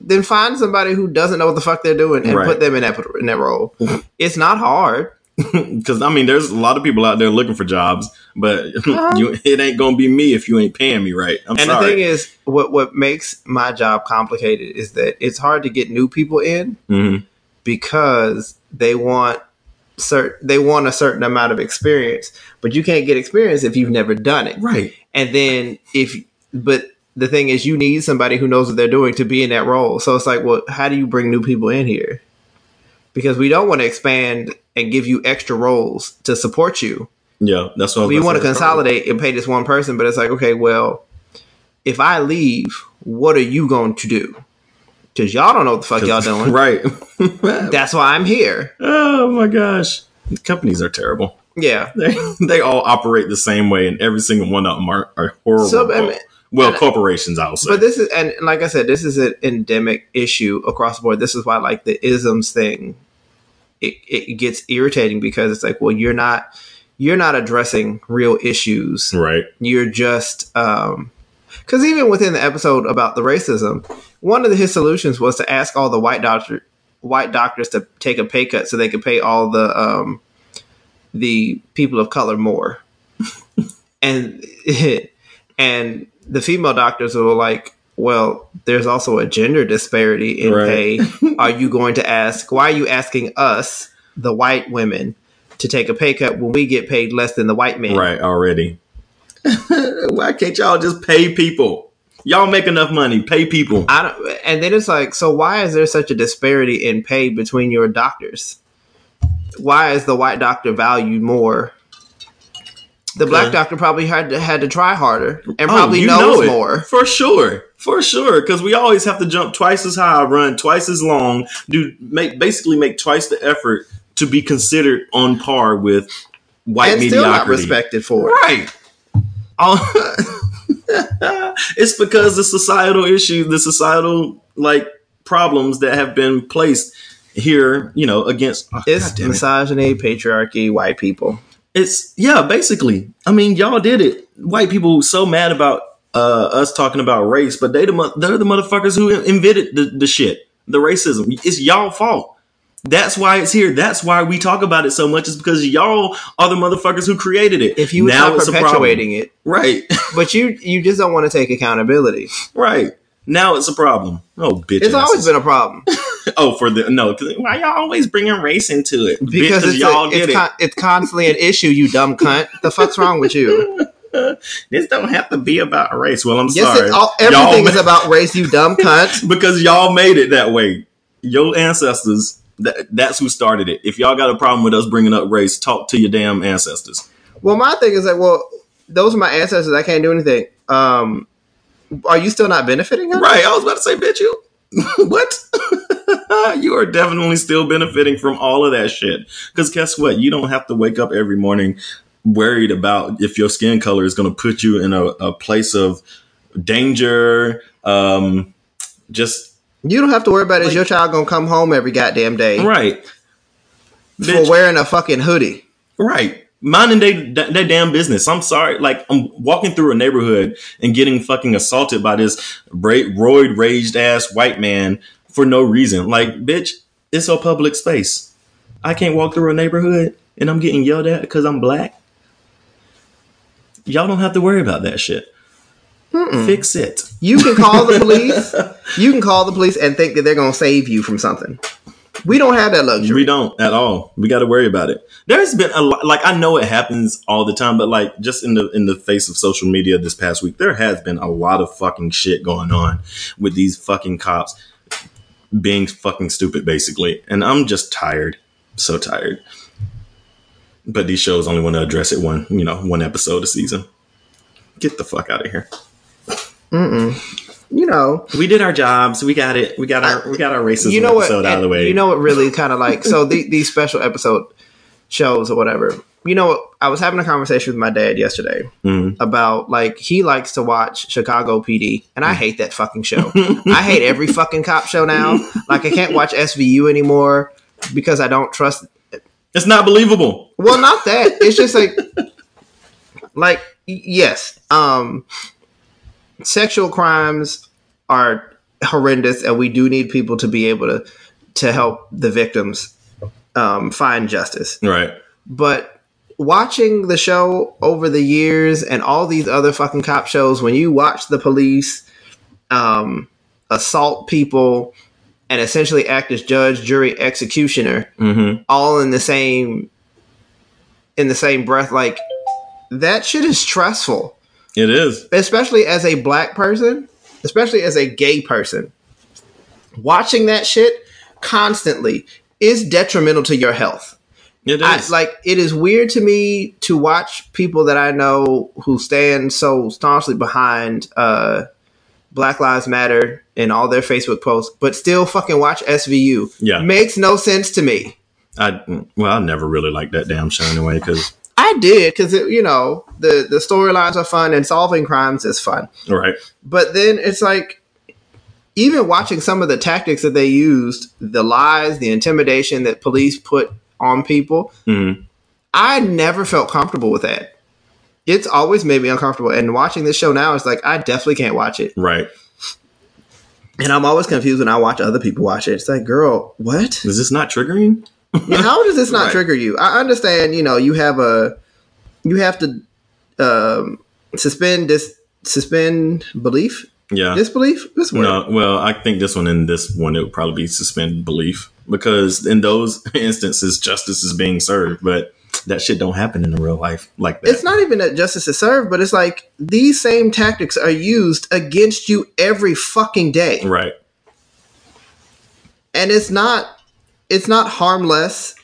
then find somebody who doesn't know what the fuck they're doing and Right. put them in that in that role. it's not hard. Because I mean, there's a lot of people out there looking for jobs, but you, it ain't gonna be me if you ain't paying me right. I'm And sorry. the thing is, what what makes my job complicated is that it's hard to get new people in Mhm. because they want cert they want a certain amount of experience, but you can't get experience if you've never done it. Right. And then if but the thing is you need somebody who knows what they're doing to be in that role. So it's like, well, how do you bring new people in here? Because we don't want to expand and give you extra roles to support you. Yeah, that's what We want to consolidate and pay this one person, but it's like, okay, well, if I leave, what are you going to do? Because y'all don't know what the fuck y'all doing. Right. That's why I'm here. oh my gosh. Companies are terrible. Yeah. They they all operate the same way, and every single one of them are, are horrible. So, I mean- well, and- corporations, I'll say. But this is, and like I said, this is an endemic issue across the board. This is why, like the isms thing, it, it gets irritating because it's like, well, you're not, you're not addressing real issues. right. You're just, um, because even within the episode about the racism, one of the, his solutions was to ask all the white doctor, white doctors to take a pay cut so they could pay all the, um, the people of color more, and and the female doctors were like, well, there's also a gender disparity in Right. pay. Are you going to ask? Why are you asking us, the white women, to take a pay cut when we get paid less than the white men? Right. Already. Why can't y'all just pay people? Y'all make enough money. Pay people. I don't, and then it's like, so why is there such a disparity in pay between your doctors? Why is the white doctor valued more? The black doctor probably had to, had to try harder and Oh, probably you knows know more. for sure, for sure. Because we always have to jump twice as high, run twice as long, do make basically make twice the effort to be considered on par with white and still not respected for it. Right. Oh, it's because the societal issue, the societal like problems that have been placed here, you know, against oh, It's it. misogyny, patriarchy, white people. It's yeah, basically. I mean, y'all did it. White people so mad about uh, us talking about race, but they the they're the motherfuckers who invented the, the shit, the racism. It's y'all fault. That's why it's here. That's why we talk about it so much. Is because y'all are the motherfuckers who created it. If you now it's perpetuating it, right, but you you just don't want to take accountability. right. Now it's a problem. Oh, bitch. It's always been a problem Oh, for the no. Why y'all always bringing race into it? because y'all a, get it's, it. con- it's constantly an issue. You dumb cunt. The fuck's wrong with you? this don't have to be about race. Well, I'm Yes, sorry. it's all, Y'all everything ma- is about race. You dumb cunt. because y'all made it that way. Your ancestors. That, that's who started it. If y'all got a problem with us bringing up race, talk to your damn ancestors. Well, my thing is like, well, those are my ancestors. I can't do anything. Um, are you still not benefiting? Right. I was about to say, bitch, you. what? you are definitely still benefiting from all of that shit. Because guess what? You don't have to wake up every morning worried about if your skin color is going to put you in a, a place of danger. Um, just You don't have to worry about is your child gonna come home every goddamn day right. for Bitch, wearing a fucking hoodie. Right. Minding they that damn business. I'm sorry. Like I'm walking through a neighborhood and getting fucking assaulted by this roid raged ass white man for no reason. Like, bitch, it's a public space. I can't walk through a neighborhood and I'm getting yelled at because I'm black. Y'all don't have to worry about that shit. Fix it. You can call the police. you can call the police and think that they're gonna save you from something. We don't have that luxury. We don't at all. We got to worry about it. There's been a lot. Like I know it happens all the time, but like just in the in the face of social media this past week, there has been a lot of fucking shit going on with these fucking cops being fucking stupid, basically. And I'm just tired, so tired. But these shows only want to address it one, you know, one episode a season. Get the fuck out of here. You know, We did our jobs. We got it. We got our we got our racism you know what? episode out of the way. You know what? Really, kind of like so the, these special episode shows or whatever. You know. I was having a conversation with my dad yesterday Mhm. about like he likes to watch Chicago PD, and I hate that fucking show. I hate every fucking cop show now. Like I can't watch SVU anymore because I don't trust It's not believable. Well, not that. It's just like, like yes, um, sexual crimes are horrendous, and we do need people to be able to to help the victims um, find justice. Right. But watching the show over the years and all these other fucking cop shows, when you watch the police um, assault people and essentially act as judge, jury, executioner, Mm-hmm. all in the same in the same breath like that shit is stressful It is. especially as a black person especially as a gay person watching that shit constantly is detrimental to your health It I, like it is weird to me to watch people that i know who stand so staunchly behind uh black lives matter in all their facebook posts but still fucking watch svu Yeah. makes no sense to me I well, I never really liked that damn show anyway because I did because you know the the storylines are fun and solving crimes is fun. right, But then it's like even watching some of the tactics that they used, the lies, the intimidation that police put on people, Mhm. I never felt comfortable with that. It's always made me uncomfortable. And watching this show now is like I definitely can't watch it. right. And I'm always confused when I watch other people watch it. It's like, girl, what? Is this not triggering? How does this not Right. trigger you? I understand, you know, you have a you have to um, suspend this suspend belief, Yeah. disbelief. This one. no, well, I think this one and this one it would probably be suspend belief because in those instances justice is being served, but that shit don't happen in the real life like that. It's not even that justice is served, but it's like these same tactics are used against you every fucking day, right. and it's not it's not harmless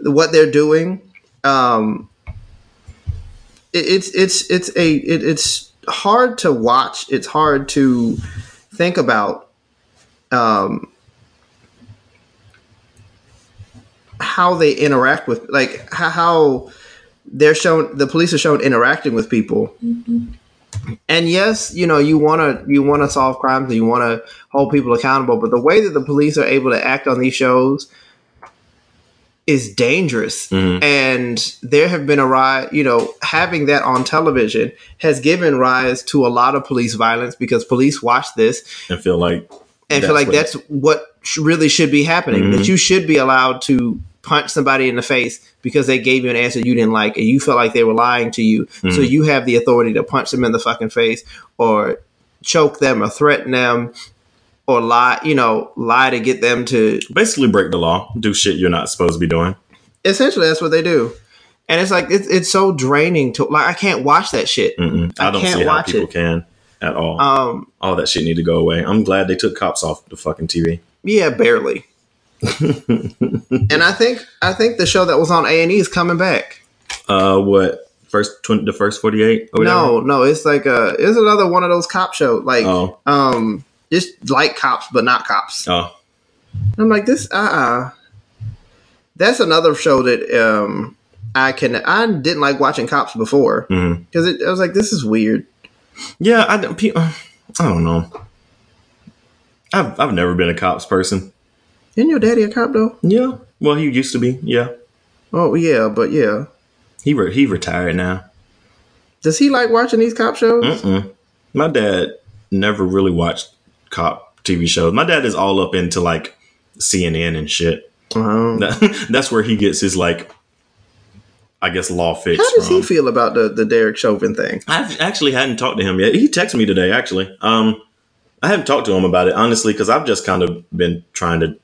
what they're doing. Um, it, it's it's it's a it, it's hard to watch. It's hard to think about. Um, how they interact with like how, how they're shown the police are shown interacting with people and yes you know you want to you want to solve crimes and you want to hold people accountable but the way that the police are able to act on these shows is dangerous Mhm. and there have been a rise you know having that on television has given rise to a lot of police violence because police watch this And feel like and feel like what- that's what really should be happening. Mhm. That you should be allowed to punch somebody in the face because they gave you an answer you didn't like and you felt like they were lying to you. So Mhm. you have the authority to punch them in the fucking face or choke them or threaten them or lie, you know, lie to get them to basically break the law, do shit you're not supposed to be doing. essentially that's what they do. And it's like it's, it's so draining to like I can't watch that shit. Mm-mm. I, I don't see how watch people it. can at all. Um all that shit need to go away. I'm glad they took cops off the fucking TV. yeah, barely. and I think I think the show that was on A and E is coming back. Uh, what first twenty, the first forty eight? No, no, it's like a it's another one of those cop shows, like Oh, um, just like cops but not cops. oh, I'm like this. Uh, uh that's another show that um I can. I didn't like watching cops before because I was like, this is weird. yeah. I don't. I don't know. I've I've never been a cops person. Isn't your daddy a cop though? Yeah. Well, he used to be. Yeah. Oh yeah, but yeah. He re- he retired now. Does he like watching these cop shows? Mm-mm. My dad never really watched cop TV shows. My dad is all up into like CNN and shit. Um, That, that's where he gets his like, I guess, law fix how does from. he feel about the the Derek Chauvin thing? I actually hadn't talked to him yet. He texted me today. Actually, um, I haven't talked to him about it honestly because I've just kind of been trying to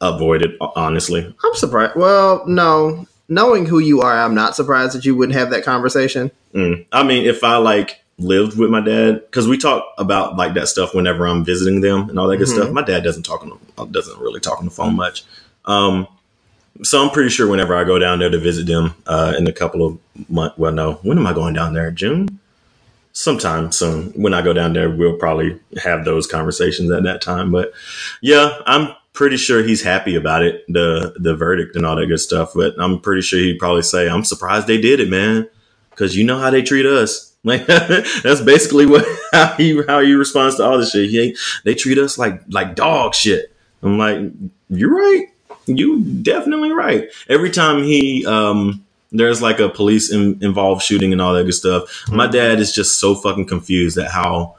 avoid it. Honestly, I'm surprised. Well, no, knowing who you are, I'm not surprised that you wouldn't have that conversation. Mm. I mean, if I like lived with my dad, because we talk about like that stuff whenever I'm visiting them and all that good Mhm. stuff. My dad doesn't talk on the, doesn't really talk on the phone much. Um, so I'm pretty sure whenever I go down there to visit them uh, in a couple of months, well, no, when am I going down there? June, sometime soon. When I go down there, we'll probably have those conversations at that time. But yeah, I'm pretty sure he's happy about it, the the verdict and all that good stuff. But I'm pretty sure he'd probably say, "I'm surprised they did it, man." because you know how they treat us. Like that's basically what how he how he responds to all this shit. He, they treat us like like dog shit. I'm like, you're right. You definitely right. Every time he um there's like a police in, involved shooting and all that good stuff. My dad is just so fucking confused at how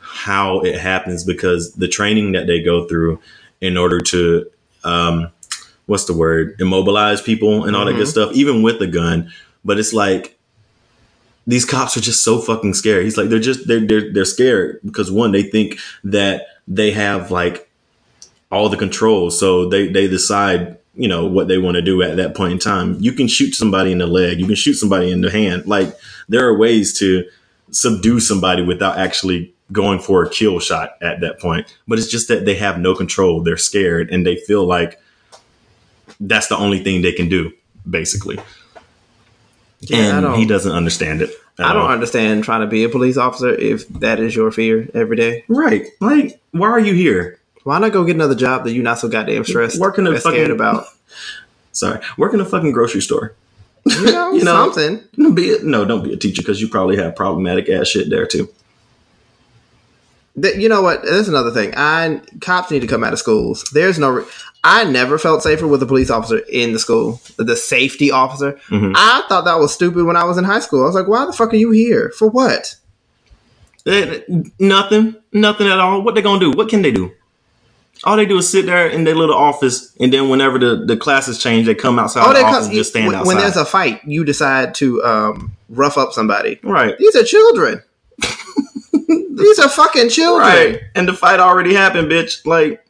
how it happens because the training that they go through in order to um what's the word immobilize people and all that good Mhm. stuff even with a gun but it's like these cops are just so fucking scared. He's like, they're just they're they're they're scared because one, they think that they have like all the control, so they they decide you know what they want to do at that point in time. You can shoot somebody in the leg, you can shoot somebody in the hand. Like there are ways to subdue somebody without actually going for a kill shot at that point. But it's just that they have no control. They're scared and they feel like that's the only thing they can do, basically Yeah, and he doesn't understand it. I don't all. understand trying to be a police officer if that is your fear every day. Right? Like, why are you here? Why not go get another job that you're not so goddamn stressed, Working a fucking- about? Sorry, work in a fucking grocery store. You know, You know- something. Be a, no, don't be a teacher because you probably have problematic ass shit there too. That you know what? That's another thing. I cops need to come out of schools. There's no. re- I never felt safer with a police officer in the school. The safety officer. Mhm. I thought that was stupid when I was in high school. I was like, why the fuck are you here for? What? Nothing, nothing at all. What they gonna do? What can they do? All they do is sit there in their little office, and then whenever the, the classes change, they come outside Oh, the office come and just stand when, outside. when there's a fight. You decide to um, rough up somebody. right, These are children. These are fucking children. right, and the fight already happened, bitch. Like,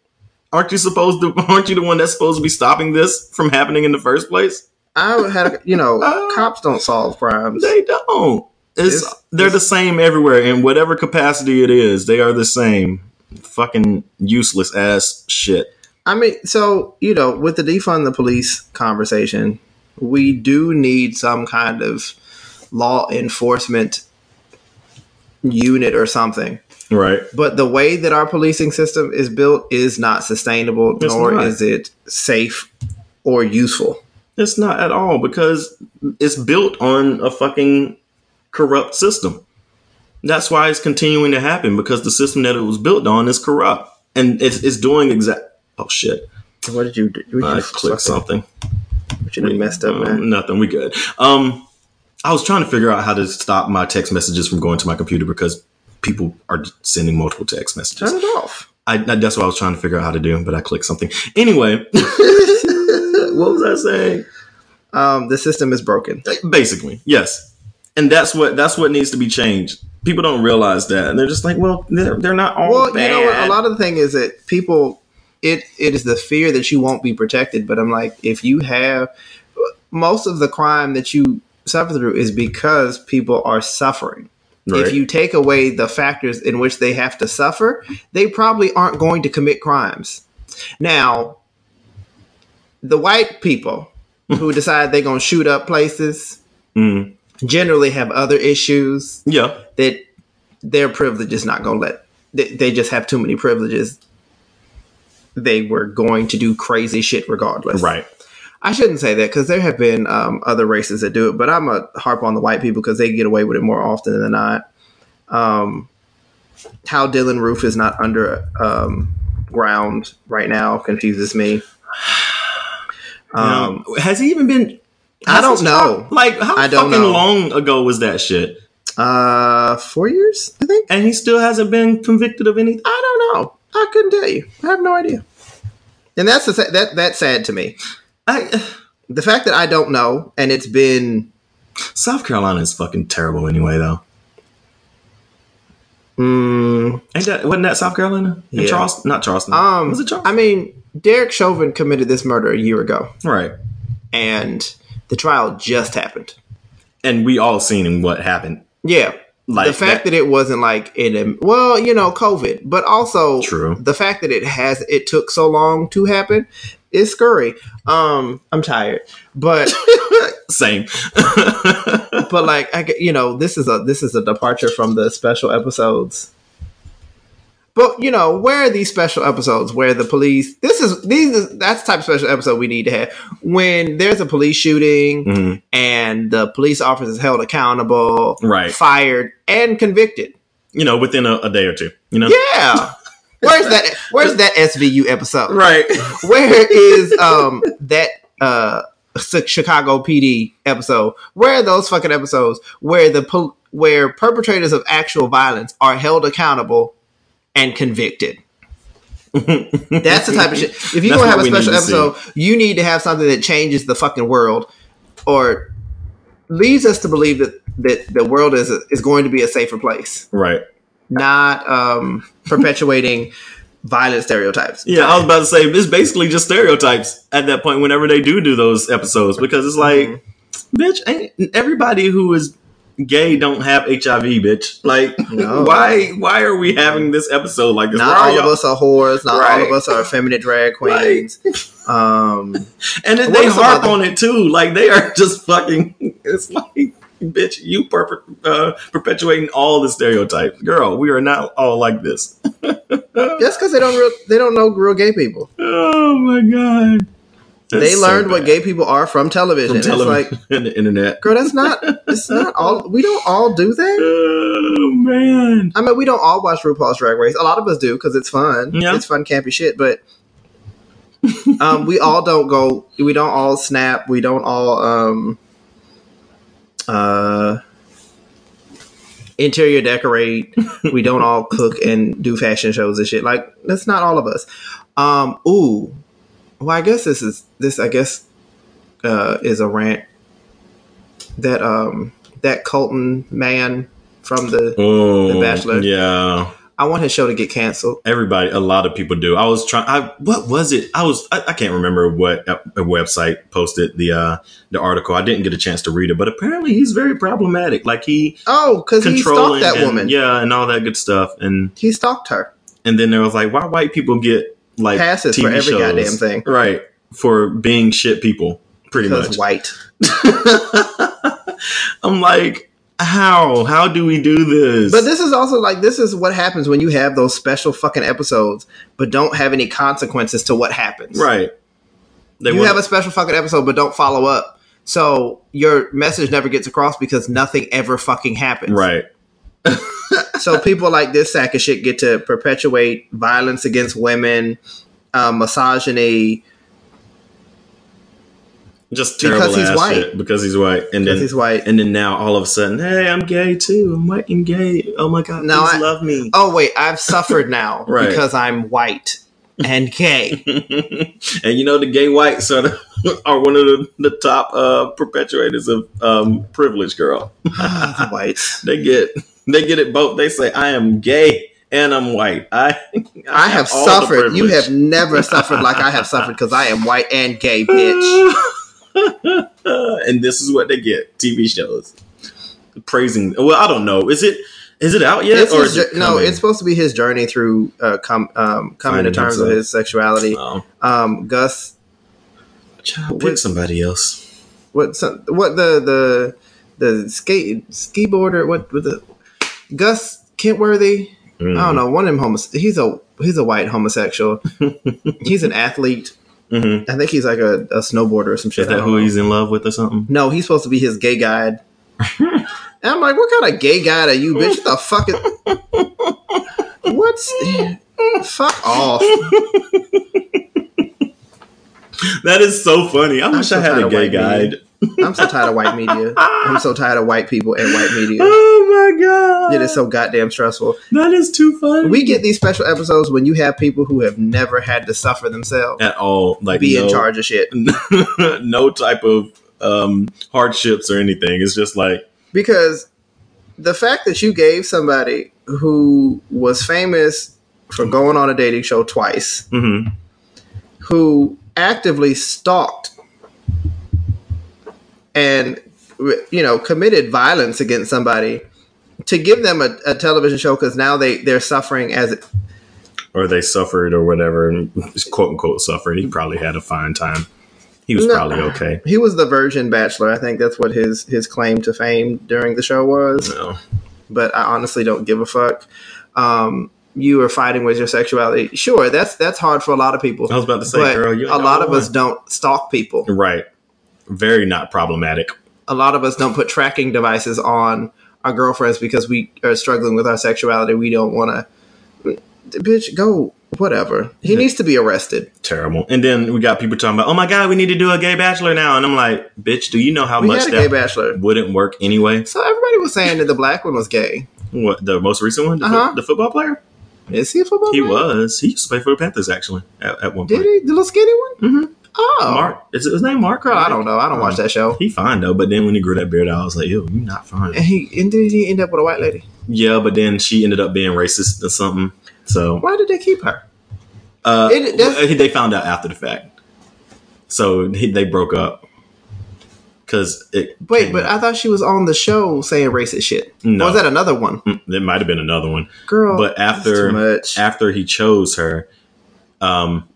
aren't you supposed to? Aren't you the one that's supposed to be stopping this from happening in the first place? I had, a, you know, Uh, cops don't solve crimes. They don't. It's, It's- they're the same everywhere in whatever capacity it is. They are the same. Fucking useless ass shit. I mean, so you know, with the defund the police conversation, we do need some kind of law enforcement unit or something. Right. But the way that our policing system is built is not sustainable, It's nor not. is it safe or useful. It's not at all because it's built on a fucking corrupt system. That's why it's continuing to happen because the system that it was built on is corrupt and it's, it's doing exact. Oh shit! What did you do? You I clicked something. What you done messed up, Um, man? Nothing. We good. Um, I was trying to figure out how to stop my text messages from going to my computer because people are sending multiple text messages. Turn it off. I, that's what I was trying to figure out how to do, but I clicked something. Anyway, what was I saying? Um, the system is broken. Basically, yes, and that's what that's what needs to be changed. People don't realize that, and they're just like, well, they're, they're not all Well, bad. you know what? A lot of the thing is that people, it it is the fear that you won't be protected. But I'm like, if you have most of the crime that you suffer through is because people are suffering. Right. If you take away the factors in which they have to suffer, they probably aren't going to commit crimes. Now, the white people who decide they're going to shoot up places Mm. generally have other issues yeah, that their privilege is not going to let. They, they just have too many privileges. They were going to do crazy shit regardless. right. I shouldn't say that because there have been um, other races that do it, but I'm a harp on the white people because they get away with it more often than not. Um, how Dylann Roof is not under um, ground right now confuses me. Um, Um, has he even been? I don't know. Like, how I fucking know. long ago was that shit? uh, four years, I think. And he still hasn't been convicted of anything. I don't know. I couldn't tell you. I have no idea. And that's the, that that's sad to me. I, The fact that I don't know, and it's been South Carolina is fucking terrible anyway, though. mm, Ain't that wasn't that South Carolina? In Yeah. Charleston, not Charleston. um. was it Charleston? I mean, Derek Chauvin committed this murder a year ago, right. and the trial just happened. And we all seen what happened. Yeah. Like the fact that, it wasn't like in a well, you know, COVID, but also True. the fact that it has it took so long to happen is scurry. Um, I'm tired, but same. but like I, you know, this is a this is a departure from the special episodes. But you know, where are these special episodes where the police? This is these is that's the type of special episode we need to have when there's a police shooting Mhm. and the police officer is held accountable, Right. fired, and convicted. You know, within a, a day or two. You know. Yeah. Where's that? Where's that SVU episode? Right. Where is um that uh Chicago PD episode? Where are those fucking episodes where the pol- where perpetrators of actual violence are held accountable and convicted? That's the type of shit. If you're That's gonna have a special to see. episode, you need to have something that changes the fucking world, or leads us to believe that that the world is is going to be a safer place, right. Not um, perpetuating violent stereotypes. Yeah, I was about to say it's basically just stereotypes at that point whenever they do do those episodes because it's like, Mm-hmm. bitch, ain't everybody who is gay don't have HIV, bitch. Like, No. why why are we having this episode like this? Not all of us are whores. Not all of us are effeminate drag queens. Um, and then they harp on it too. Like they are just fucking. It's like, bitch, you perpe- uh, perpetuating all the stereotypes, girl. We are not all like this. just because they don't real, they don't know real gay people. Oh my god, That's they so learned what gay people are from television. from it's television like, and the internet. girl, that's not. It's not all. We don't all do that. Oh man. I mean, we don't all watch RuPaul's Drag Race. A lot of us do because it's fun. Yeah. It's fun, campy shit. But um, we all don't go. We don't all snap. We don't all um, uh, interior decorate. we don't all cook and do fashion shows and shit. Like that's not all of us. Um, ooh. Well, I guess this is this. I guess uh, is a rant that um that Colton man from the Oh, The Bachelor. Yeah, I want his show to get canceled. everybody. A lot of people do. I was trying. I what was it? I was. I, I can't remember what a, a website posted the uh the article. I didn't get a chance to read it, but apparently he's very problematic. Like he Oh, because he stalked that and- woman. Yeah, and all that good stuff. And He stalked her. and then there was like, why white people get like Passes for every goddamn thing. right? For being shit people, pretty Because much. white. I'm like, how? How do we do this? But this is also like this is what happens when you have those special fucking episodes, but don't have any consequences to what happens. right? They you have a special fucking episode, but don't follow up. So your message never gets across because nothing ever fucking happens. right. So people like this sack of shit get to perpetuate violence against women, uh, misogyny, Just terrible Because he's ass white. shit because he's white, and then he's white. and then now all of a sudden, hey, I'm gay too. I'm white and gay. Oh my god, now I- love me. Oh wait, I've suffered now Right. because I'm white and gay. and you know the gay whites are, the, are one of the, the top uh, perpetuators of um, privilege, girl. the whites. They get they get it both. They say I am gay and I'm white. I I have all the suffered. You have never suffered like I have suffered because I am white and gay, bitch. and this is what they get: TV shows praising. Well, I don't know. Is it is it out yet, It's or his it no, it's supposed to be his journey through uh, com- um, coming Finding to terms with his sexuality. Oh, Um, Gus, child, pick somebody else. what some, what the the the skate ski boarder? What with the Gus Kenworthy? Mm. I don't know. One of them homos. He's a he's a white homosexual. he's an athlete. Mhm. I think he's like a, a snowboarder or some shit. Is that who know. he's in love with or something? No, he's supposed to be his gay guide. and I'm like, what kind of gay guide are you, bitch? What the fuck is What's fuck off. That is so funny. I wish I had a gay guide. I'm so tired of white media. I'm so tired of white people and white media. Oh my god! It is so goddamn stressful. that is too funny. We get these special episodes when you have people who have never had to suffer themselves at all like be no, in charge of shit. no type of um, hardships or anything. It's just like Because the fact that you gave somebody who was famous for going on a dating show twice, mhm. who actively stalked and you know committed violence against somebody to give them a, a television show because now they they're suffering as or they suffered or whatever, quote unquote suffered. He probably had a fine time. He was No. probably okay. he was the virgin bachelor i think that's what his his claim to fame during the show was No. but i honestly don't give a fuck um you are fighting with your sexuality sure that's that's hard for a lot of people I was about to say, girl, you a lot of us don't stalk people right. Very not problematic. a lot of us don't put tracking devices on our girlfriends because we are struggling with our sexuality. We don't want to. Bitch, go whatever. He needs to be arrested. Terrible. And then we got people talking about, oh my god, we need to do a gay bachelor now, and I'm like, bitch, do you know how We much a gay that bachelor. wouldn't work anyway? So everybody was saying that the black one was gay. What the most recent one, the, Uh-huh. the football player? Is he a football? He player? was. He used to play for the Panthers actually at, at one Did point. he? The little skinny one? Mhm. Oh, Mark is his name Mark? I don't know. I don't watch that show. He fine though, but then when he grew that beard out, I was like, yo, you not fine. And he and did he end up with a white lady? Yeah, but then she ended up being racist or something. So Why did they keep her? uh, It- they found out after the fact. So he, they broke up because it. Wait, but out. I thought she was on the show saying racist shit. No. Or was that another one? Mm, there might have been another one, Girl, but that's after too much. after he chose her, um,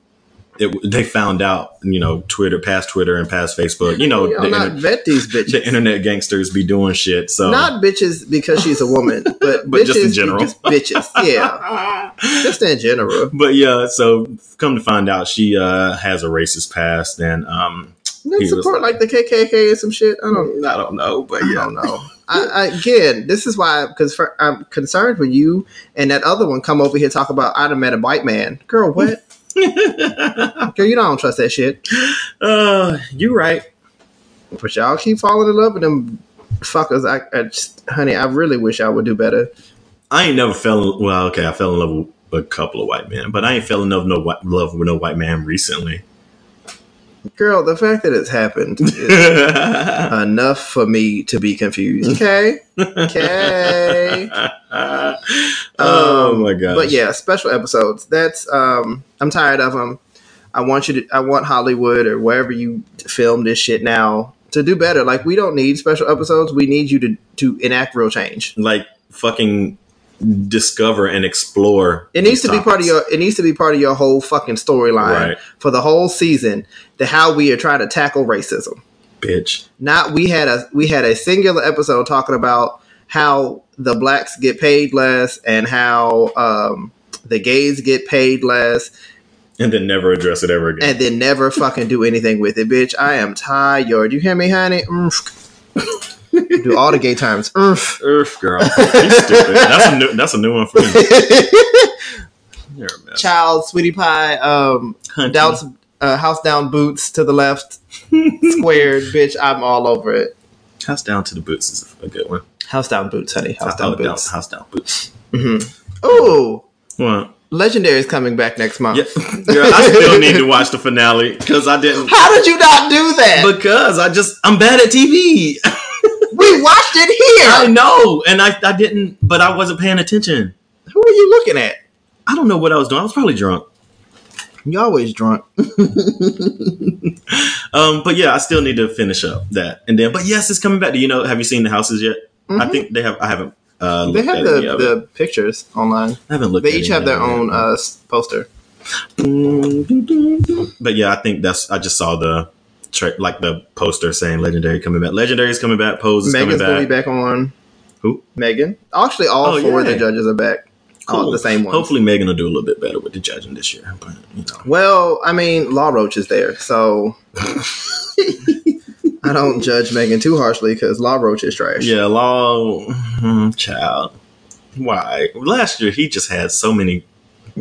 it, they found out. You know, Twitter, past Twitter and past Facebook. You know, the, not inter- vet these bitches. the internet gangsters be doing shit. So Not bitches because she's a woman, but, But bitches just in general. bitches. Yeah, just in general. but yeah, so come to find out, she uh, has a racist past, and um, They support like the KKK and some shit. I don't. I don't know, but yeah, I don't know. I, I, again, this is why because I'm concerned when you and that other one come over here talk about I'd have met a white man. Girl, what? Girl, you don't trust that shit. uh, you're right. But y'all keep falling in love with them fuckers. I, I just, honey, I really wish I would do better. I ain't never fell. In, well, okay, I fell in love with a couple of white men, but I ain't fell in love no white, love with no white man recently. Girl, the fact that it's happened is enough for me to be confused. Okay, okay. oh Um, my god! But yeah, special episodes. That's um I'm tired of them. I want you to I want Hollywood or wherever you film this shit now to do better. Like we don't need special episodes. We need you to to enact real change. like fucking discover and explore. It needs to be part of your it needs to be part of your whole fucking storyline Right. for the whole season. The how we are trying to tackle racism. bitch. Not we had a we had a singular episode talking about how the blacks get paid less and how um the gays get paid less And then never address it ever again. and then never fucking do anything with it, bitch. I am tired. You hear me, honey? Oomph. Do all the gay times. Oomph. Earth girl, you stupid. That's a new. That's a new one for me. You're a mess. Child, sweetie pie, um, doubts Uh, house down boots to the left, squared, bitch. I'm all over it. House down to the boots is a good one. House down boots, honey. House Oh, down boots. house down boots. Ooh, What? Legendary is coming back next month. Yeah, Girl, I still need to watch the finale because I didn't. How did you not do that? Because I just I'm bad at TV. we watched it here. I know, and I I didn't, but I wasn't paying attention. Who are you looking at? I don't know what I was doing. I was probably drunk. You always drunk. Um, but yeah, I still need to finish up that, and then. But yes, it's coming back. Do you know? Have you seen the houses yet? I think they have. I haven't. Uh, Mm-hmm. They have at any the, of the pictures online. I haven't looked. They at each have their own uh, poster. But yeah, I think that's. I just saw the tra- like the poster saying "Legendary" coming back. Legendary is coming back. Pose is Megan's coming gonna back. be back on. Who? Megan. Actually, all Oh, four of the judges are back. All the same ones. Hopefully, Megan will do a little bit better with the judging this year. But you know, Well, I mean, Law Roach is there, so I don't judge Megan too harshly because Law Roach is trash. yeah, Law, hmm, child. Why? Last year he just had so many.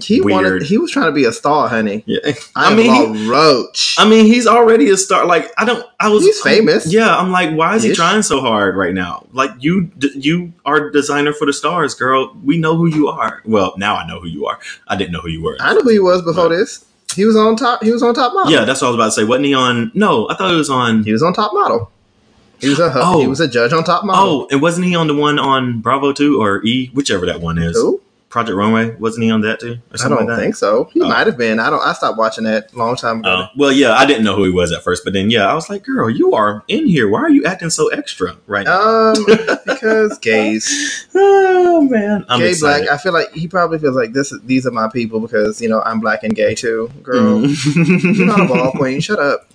He wanted. He was trying to be a star, honey. Yeah, I, I mean, he, Roach. I mean, he's already a star. Like I don't. I was. He's famous. Yeah, I'm like, why is he trying so hard right now? Like you, you are designer for the stars, girl. We know who you are. Well, now I know who you are. I didn't know who you were. I knew who he was before this. He was on top. He was on top model. Yeah, that's what I was about to say. Wasn't he on? No, I thought it was on. he was on top model. He was a Oh. he was a judge on top model. Oh, and wasn't he on the one on Bravo two or E, whichever that one is? Who? Project Runway. Wasn't he on that too? Or I don't like that? think so. He Oh. might have been. I don't. I stopped watching that a long time ago. Oh, well, yeah, I didn't know who he was at first, but then yeah, I was like, "Girl, you are in here. Why are you acting so extra right now?" Um, because gays, oh man, I'm gay excited. black. I feel like he probably feels like this. These are my people because you know I'm black and gay too. Girl, you're not a ball queen. Shut up.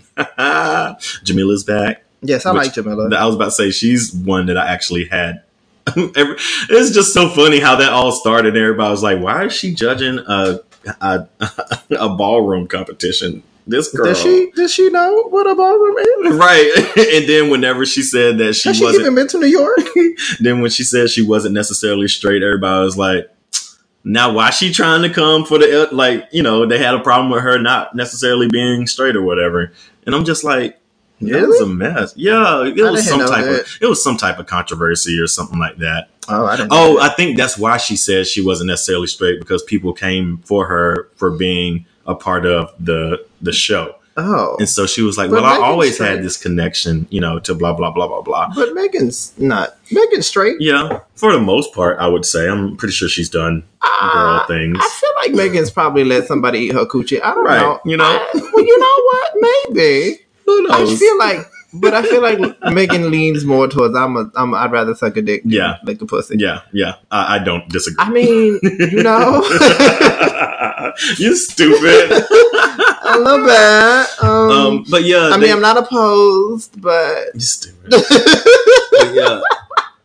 Jameela's back. Yes, I Which- like Jamila. I was about to say she's one that I actually had. It's just so funny how that all started. Everybody was like, "Why is she judging a a, a ballroom competition?" This girl, Does she? Does she know what a ballroom is? right? and then whenever she said that she Has she wasn't, even been to New York? then when she said she wasn't necessarily straight, everybody was like, "Now why she trying to come for the like?" You know, they had a problem with her not necessarily being straight or whatever. And I'm just like, It was a mess. Yeah, it I was some type that. of it was some type of controversy or something like that. Oh, I didn't. Oh, I think that's why she said she wasn't necessarily straight because people came for her for being a part of the the show, oh, and so she was like, But "Well, I always straight. had this connection, you know, to blah blah blah blah blah." but Megan's not. Megan's straight. Yeah, for the most part, I would say I'm pretty sure she's done girl Ah, things. I feel like Megan's probably let somebody eat her coochie. I don't Right, know. you know? I- well, you know what? Maybe. Who I knows? just feel like, but I feel like Megan leans more towards I'm a, I'm. A, I'd rather suck a dick. than Yeah. lick the pussy. yeah, yeah, I, I don't disagree. I mean, you know, you stupid. a little bit. Um, um, but yeah, I mean, I'm not opposed, but You stupid. But yeah,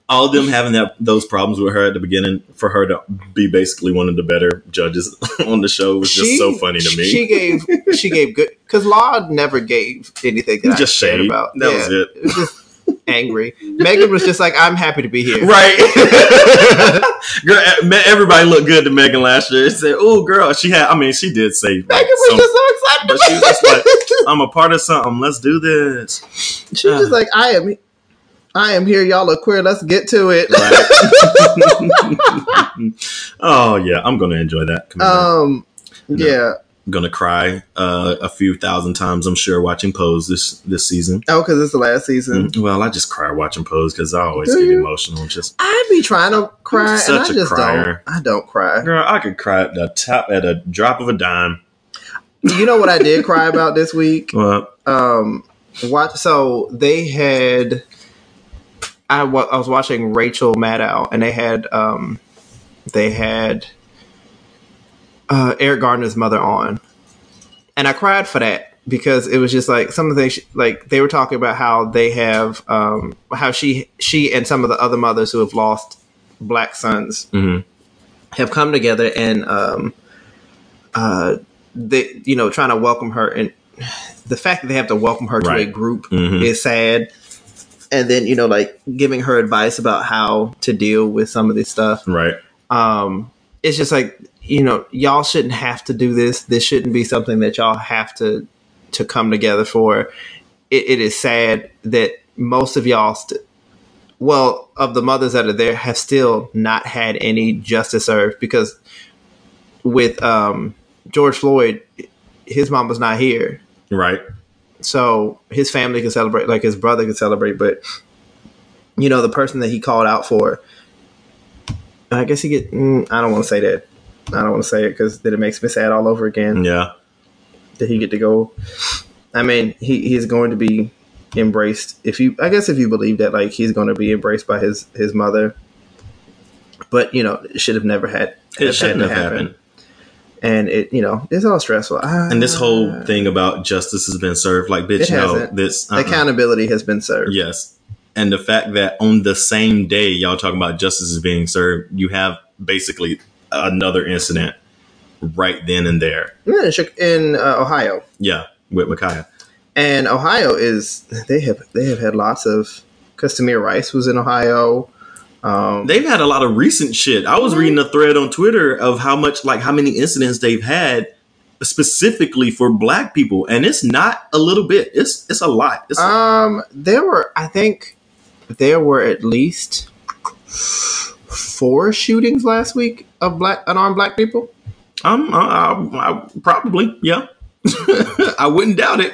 all of them having that those problems with her at the beginning for her to be basically one of the better judges on the show was just She- so funny to me. She gave she gave good because Law never gave anything that Just I shade. about. That was it. It was just angry. Megan was just like, "I'm happy to be here." right, girl. Everybody looked good to Megan last year. She said, "Oh, girl," she had. I mean, she did say, like, Megan was some- just so excited. but she was just like, "I'm a part of something. Let's do this." she was just uh. like, "I am, I am here. Y'all are queer. Let's get to it." Right. oh yeah, I'm gonna enjoy that. Um, yeah. I'm gonna cry uh, a few thousand times. I'm sure watching Pose this this season. Oh, because it's the last season. Mm, Well, I just cry watching Pose because I always Do get you? emotional. Just I be trying to cry, and such I a just crier. don't. I don't cry. girl, I could cry at the top at a drop of a dime. You know what I did cry about this week? Well, um watch so they had I was watching Rachel Maddow and they had um they had uh Eric Garner's mother on and I cried for that because it was just like some of the things like they were talking about how they have um how she she and some of the other mothers who have lost black sons mhm. have come together and um uh they you know trying to welcome her and the fact that they have to welcome her to a Right. group Mhm. is sad and then you know like giving her advice about how to deal with some of this stuff right, um it's just like you know y'all shouldn't have to do this this shouldn't be something that y'all have to to come together for. It, it is sad that most of y'all, st- well, of the mothers that are there, have still not had any justice served because with um, George Floyd, his mom was not here, Right. So his family can celebrate, like his brother can celebrate, but you know the person that he called out for. I guess he get. Mm, I don't want to say that. I don't want to say it because then it makes me sad all over again. Yeah. Did he get to go? I mean, he he's going to be embraced. If you, I guess, if you believe that, like he's going to be embraced by his his mother. But you know, it should have never had. It shouldn't have happen. happened. And it, you know, it's all stressful. Ah, And this whole thing about justice has been served. Like, bitch, no. hasn't. This uh-uh. accountability has been served. Yes. And the fact that on the same day y'all talking about justice is being served, you have basically another incident right then and there. Yeah, in in uh, Ohio, Yeah, with Ma'Khia. and Ohio is they have they have had lots of Tamir Rice was in Ohio. Um, They've had a lot of recent shit. I was reading a thread on Twitter of how much, like, how many incidents they've had specifically for black people, and it's not a little bit. It's it's a lot. It's um, there were I think there were at least four shootings last week of black unarmed black people. um, I, I, I probably yeah. I wouldn't doubt it.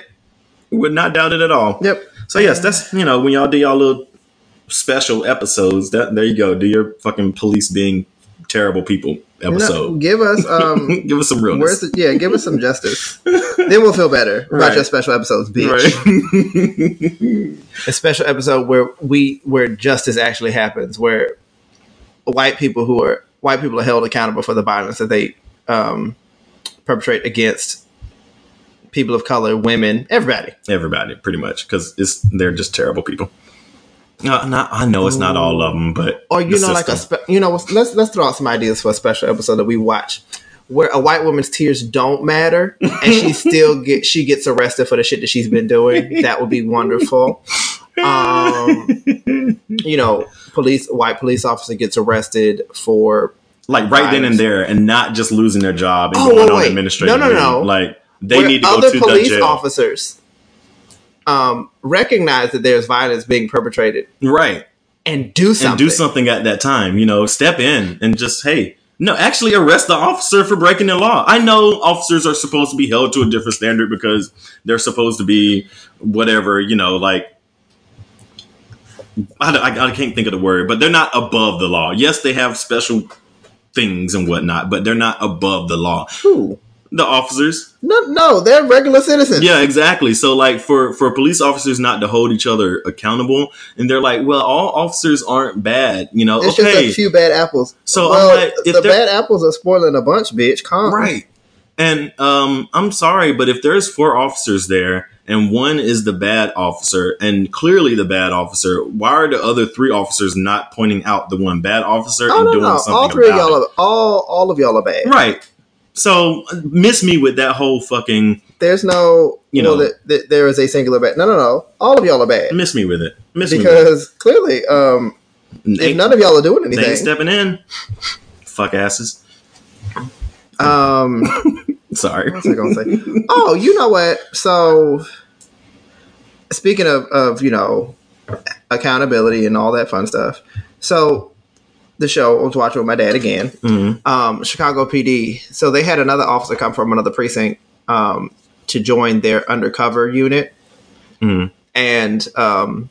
Would not doubt it at all. Yep. So yes, that's you know when y'all do y'all little special episodes. That there you go. Do your fucking police being terrible people No, episode. give us um. Give us some realness. Where's the, yeah? Give us some justice. then we'll feel better about Right. your special episodes, bitch. right. a special episode where we where justice actually happens, where white people who are white people are held accountable for the violence that they um, perpetrate against people of color, women, everybody. Everybody, pretty much, because it's they're just terrible people. No, not, I know it's not all of them, but Or you know, like a spe- you know, let's let's throw out some ideas for a special episode that we watch. Where a white woman's tears don't matter, and she still get she gets arrested for the shit that she's been doing. That would be wonderful. Um, you know, police white police officer gets arrested for like right then and there, and not just losing their job and Oh, going wait, on wait. administrative. No, no, no. Like they where need to go other to the police jail. officers um, recognize that there's violence being perpetrated right? and do something. and do something at that time. You know, step in and just hey, no, actually arrest the officer for breaking the law. I know officers are supposed to be held to a different standard because they're supposed to be whatever. You know, like. I, I, I can't think of the word, but they're not above the law. Yes, they have special things and whatnot, but they're not above the law. Who? The officers, No, no, they're regular citizens. yeah, exactly. So like for for police officers not to hold each other accountable, and they're like, well, all officers aren't bad, you know. It's okay, just a few bad apples. So, well, I'm like, if the bad apples are spoiling a bunch, bitch. Calm. right. And um, I'm sorry, but if there's four officers there and one is the bad officer and clearly the bad officer, why are the other three officers not pointing out the one bad officer Oh and no, doing no. something All three of y'all it? are all all of y'all are bad. Right. So miss me with that whole fucking There's no You well, know. that that there is a singular bad. No, no, no. All of y'all are bad miss me with it. Miss because clearly, um, it. if none of y'all are doing they ain't anything, stepping in. Fuck asses. um, Sorry. What was I gonna say? oh, you know what? So, speaking of of you know accountability and all that fun stuff, so the show I was watching with my dad again. Mhm. Um, Chicago PD. So they had another officer come from another precinct um, to join their undercover unit, Mhm. and um,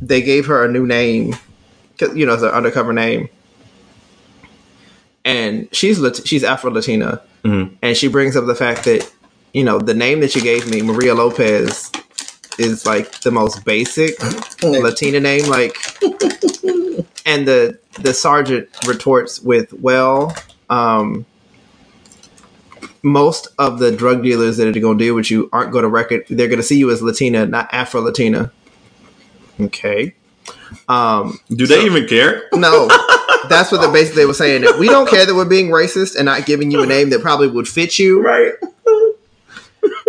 they gave her a new name. 'cause, You know, an undercover name. And she's Lat- she's Afro Latina, Mhm. and she brings up the fact that you know the name that you gave me, Maria Lopez, is like the most basic Latina name. Like, and the the sergeant retorts with, "Well, um, most of the drug dealers that are going to deal with you aren't going to record. They're going to see you as Latina, not Afro Latina." Okay. Um, Do they So- even care? no, that's what they basically they were saying. That we don't care that we're being racist and not giving you a name that probably would fit you. Right.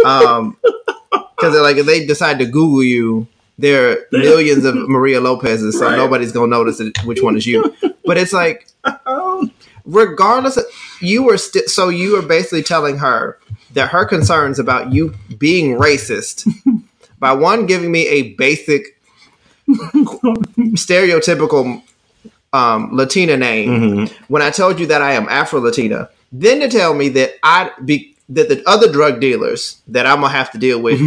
Um, because like if they decide to Google you, there are millions of Maria Lopez's, so Right. nobody's gonna notice which one is you. But it's like, regardless, of, you were still so you were basically telling her that her concerns about you being racist by one giving me a basic stereotypical um, Latina name Mhm. when I told you that I am Afro Latina, then to tell me that I be that the other drug dealers that I'm gonna have to deal with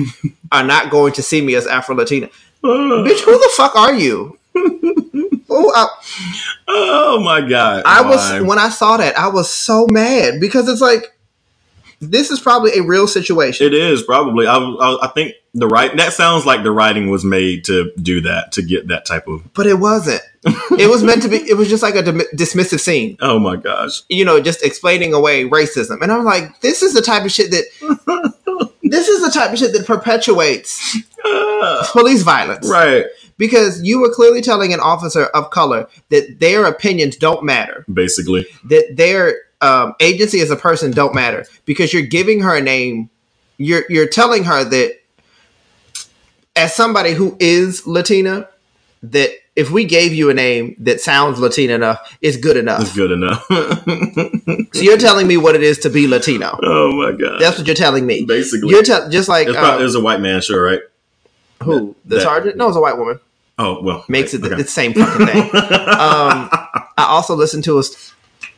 are not going to see me as Afro Latina. Bitch, who the fuck are you? oh, uh, I, Oh my god! I Why? was when I saw that, I was so mad because it's like this is probably a real situation. It is probably. I, I, I think the right. That sounds like the writing was made to do that to get that type of. but it wasn't. it was meant to be. It was just like a dim- dismissive scene, Oh my gosh! you know, just explaining away racism. And I'm like, this is the type of shit that. this is the type of shit that perpetuates Police violence, right. Because you were clearly telling an officer of color that their opinions don't matter, Basically, that their um, agency as a person don't matter, because you're giving her a name. You're you're telling her that as somebody who is Latina, that if we gave you a name that sounds Latina enough, it's good enough. it's good enough. So you're telling me what it is to be Latino. oh my god! That's what you're telling me. Basically, You're te- just like it's probably, um, it a white man, sure, right? Who the that- sergeant? No, it's a white woman. Oh well, Makes it right, the, okay. the same fucking thing. um, I also listened to us.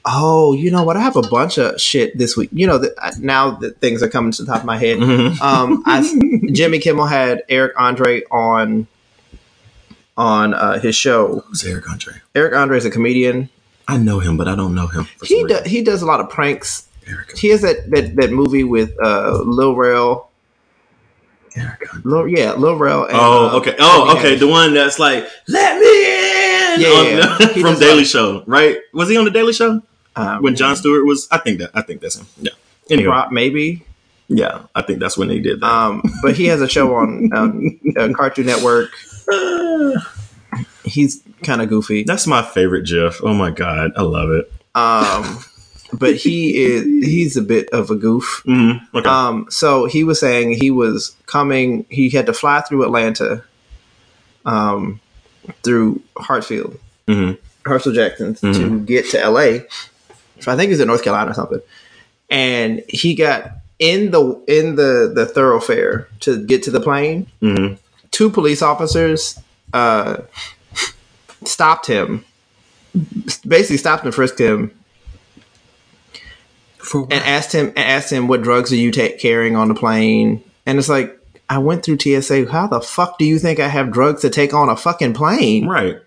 Oh, you know what? I have a bunch of shit this week. You know that I- now that things are coming to the top of my head. Mhm. Um, I, Jimmy Kimmel had Eric Andre on on uh, his show. Who's Eric Andre? Eric Andre is a comedian. I know him, but I don't know him. He do, he does a lot of pranks. Eric, He has that that, that movie with uh, Lil Rel. Eric Lil, yeah, Lil Rel. And, Oh, uh, okay. Oh, okay. The one that's like, "Let me in." Yeah, on- yeah, yeah. From Daily like- Show, right? Was he on the Daily Show Um, when Jon Stewart was? I think that. I think that's him. Yeah. Anyway, Pro- maybe. yeah, I think that's when they did that. Um, but he has a show on um, uh, Cartoon Network. He's kind of goofy. that's my favorite GIF. Oh my god, I love it. Um, but he is he's a bit of a goof. Mm, okay. Um, so he was saying he was coming. He had to fly through Atlanta, um, through Hartsfield, Mhm. Hartsfield Jackson, to Mhm. get to L.A. So I think he's in North Carolina or something. And he got in the in the the thoroughfare to get to the plane. Mhm. Two police officers uh, stopped him, basically stopped and frisked him, and asked him and asked him what drugs are you ta- carrying on the plane? And it's like i went through tsa how the fuck do you think i have drugs to take on a fucking plane? Right,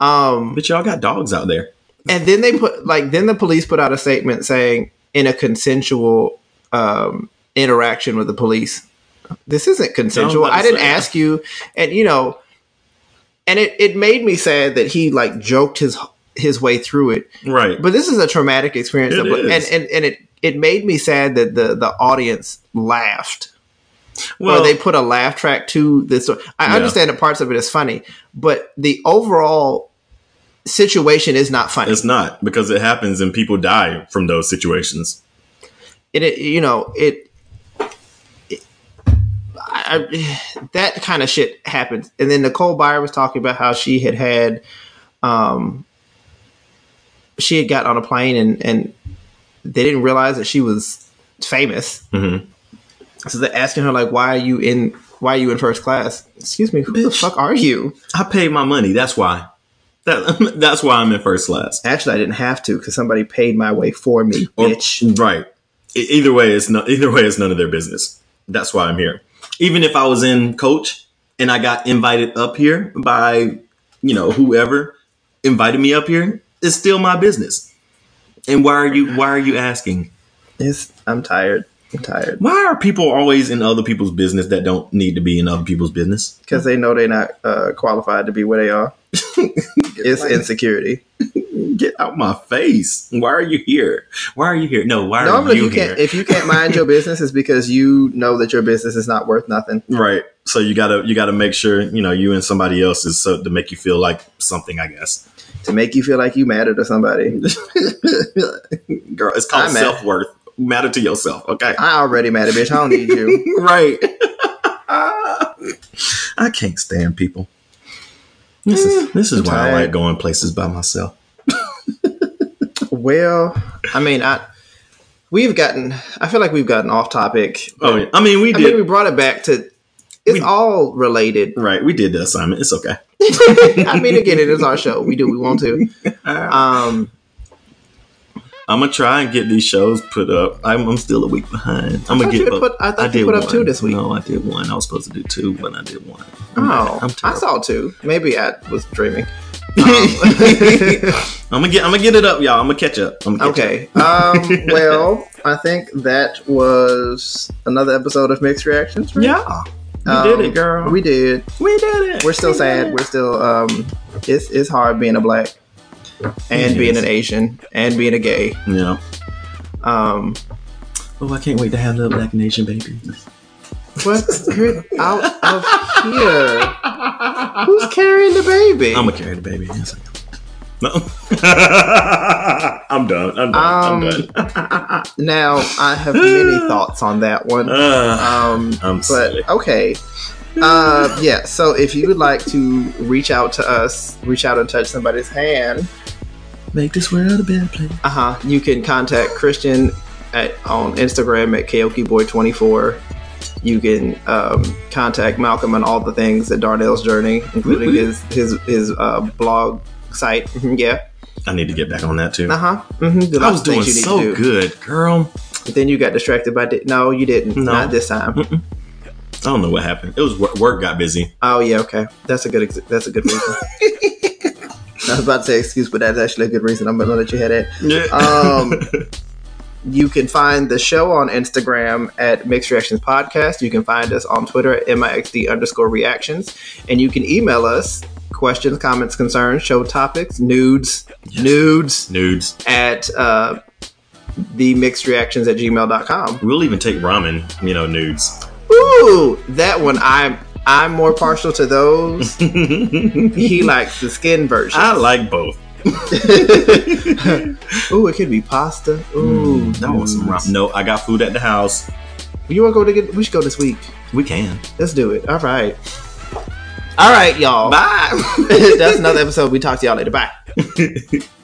um but y'all got dogs out there. and then they put like then the police put out a statement saying in a consensual um interaction with the police this isn't consensual. I didn't ask you. And you know and it, it made me sad that he like joked his his way through it Right. but this is a traumatic experience, It that- is. and and and it it made me sad that the the audience laughed well, or they put a laugh track to this. I Yeah. understand that parts of it is funny, but the overall situation is not funny. it's not because it happens and people die from those situations. It, it you know it. it- I- that kind of shit happens, and then Nicole Byer was talking about how she had had, um, she had got on a plane and and they didn't realize that she was famous. Mhm. So they're asking her like, "Why are you in? Why are you in first class?" Excuse me, who the fuck are you? I paid my money. That's why. That, that's why I'm in first class. Actually, I didn't have to because somebody paid my way for me, Or- bitch. Right. Either way, it's no, either way, it's none of their business. That's why I'm here. Even if I was in coach and I got invited up here by, you know, whoever invited me up here, it's still my business. And why are you why are you asking? It's, I'm tired. I'm tired Why are people always in other people's business that don't need to be in other people's business? because they know they're not uh, qualified to be where they are. it's insecurity. Get out my face. Why are you here? Why are you here? No, why are you, you here? can't. If you can't mind your business, it's because you know that your business is not worth nothing. Right. So you gotta you gotta make sure you know you and somebody else is so to make you feel like something. I guess. To make you feel like you matter to somebody. Girl, it's called self worth. Matter to yourself. Okay. I already matter, bitch. I don't need you. right. I can't stand people. This is mm, this is I'm why I like going places by myself. Well, I mean, I we've gotten. I feel like we've gotten off topic. Oh, yeah. I mean, we I did. mean, we brought it back to. It's We- all related. right. We did the assignment. It's okay. I mean, again, it is our show. We do. We want to. Um, I'm gonna try and get these shows put up. I'm, I'm still a week behind. I'm gonna get. had put- I you did put up one. two this week. No, I did one. I was supposed to do two, but I did one. I'm oh. I'm I saw two. Maybe I was dreaming. Um, I'm gonna get. I'm gonna get it up, y'all. I'm gonna catch up. I'm gonna catch okay. Um, well, I think that was another episode of Mixed Reactions. right? Yeah, we Um, did it, girl. We did. we did it. We're still We sad. We're still. Um, it's it's hard being a black, and It being an Asian, and being a gay. Yeah. Um, Oh, I can't wait to have the Blasian baby. what? Get out of here! Who's carrying the baby? I'm gonna carry the baby. Yes, I am. No. I'm done. I'm done. Um, I'm done. now I have many thoughts on that one. Uh, Um, I'm but silly. okay. Uh, yeah. So if you would like to reach out to us, reach out and touch somebody's hand, Make this world a better place. uh huh. You can contact Christian at on Instagram at KaokiBoy24. You can um, contact Malcolm on all the things at Darnell's Journey, including his his his uh, blog site. Mhm, yeah. I need to get back on that too. Uh huh. Mm-hmm. I was doing so good, girl. Then you got distracted by. Di- no, you didn't. No. Not this time. I don't know what happened. It was work, work got busy. Oh yeah, okay. That's a good. Ex- that's a good reason. I was about to say excuse, but that's actually a good reason. I'm gonna let you have that. Yeah. Um, You can find the show on Instagram at Mixed Reactions Podcast. You can find us on Twitter at MIXD underscore reactions. And you can email us questions, comments, concerns, show topics, nudes, Yes. nudes Nudes. at uh, the mixed reactions at gmail.com. We'll even take ramen, you know, nudes. Ooh, that one I'm I'm more partial to those. he likes the skin version. I like both. Ooh, it could be pasta. Ooh, That was some ramen. No, I got food at the house. You want to go to get? We should go this week. We can. Let's do it. All right. All right, y'all. Bye. That's another episode. We talk to y'all later. Bye.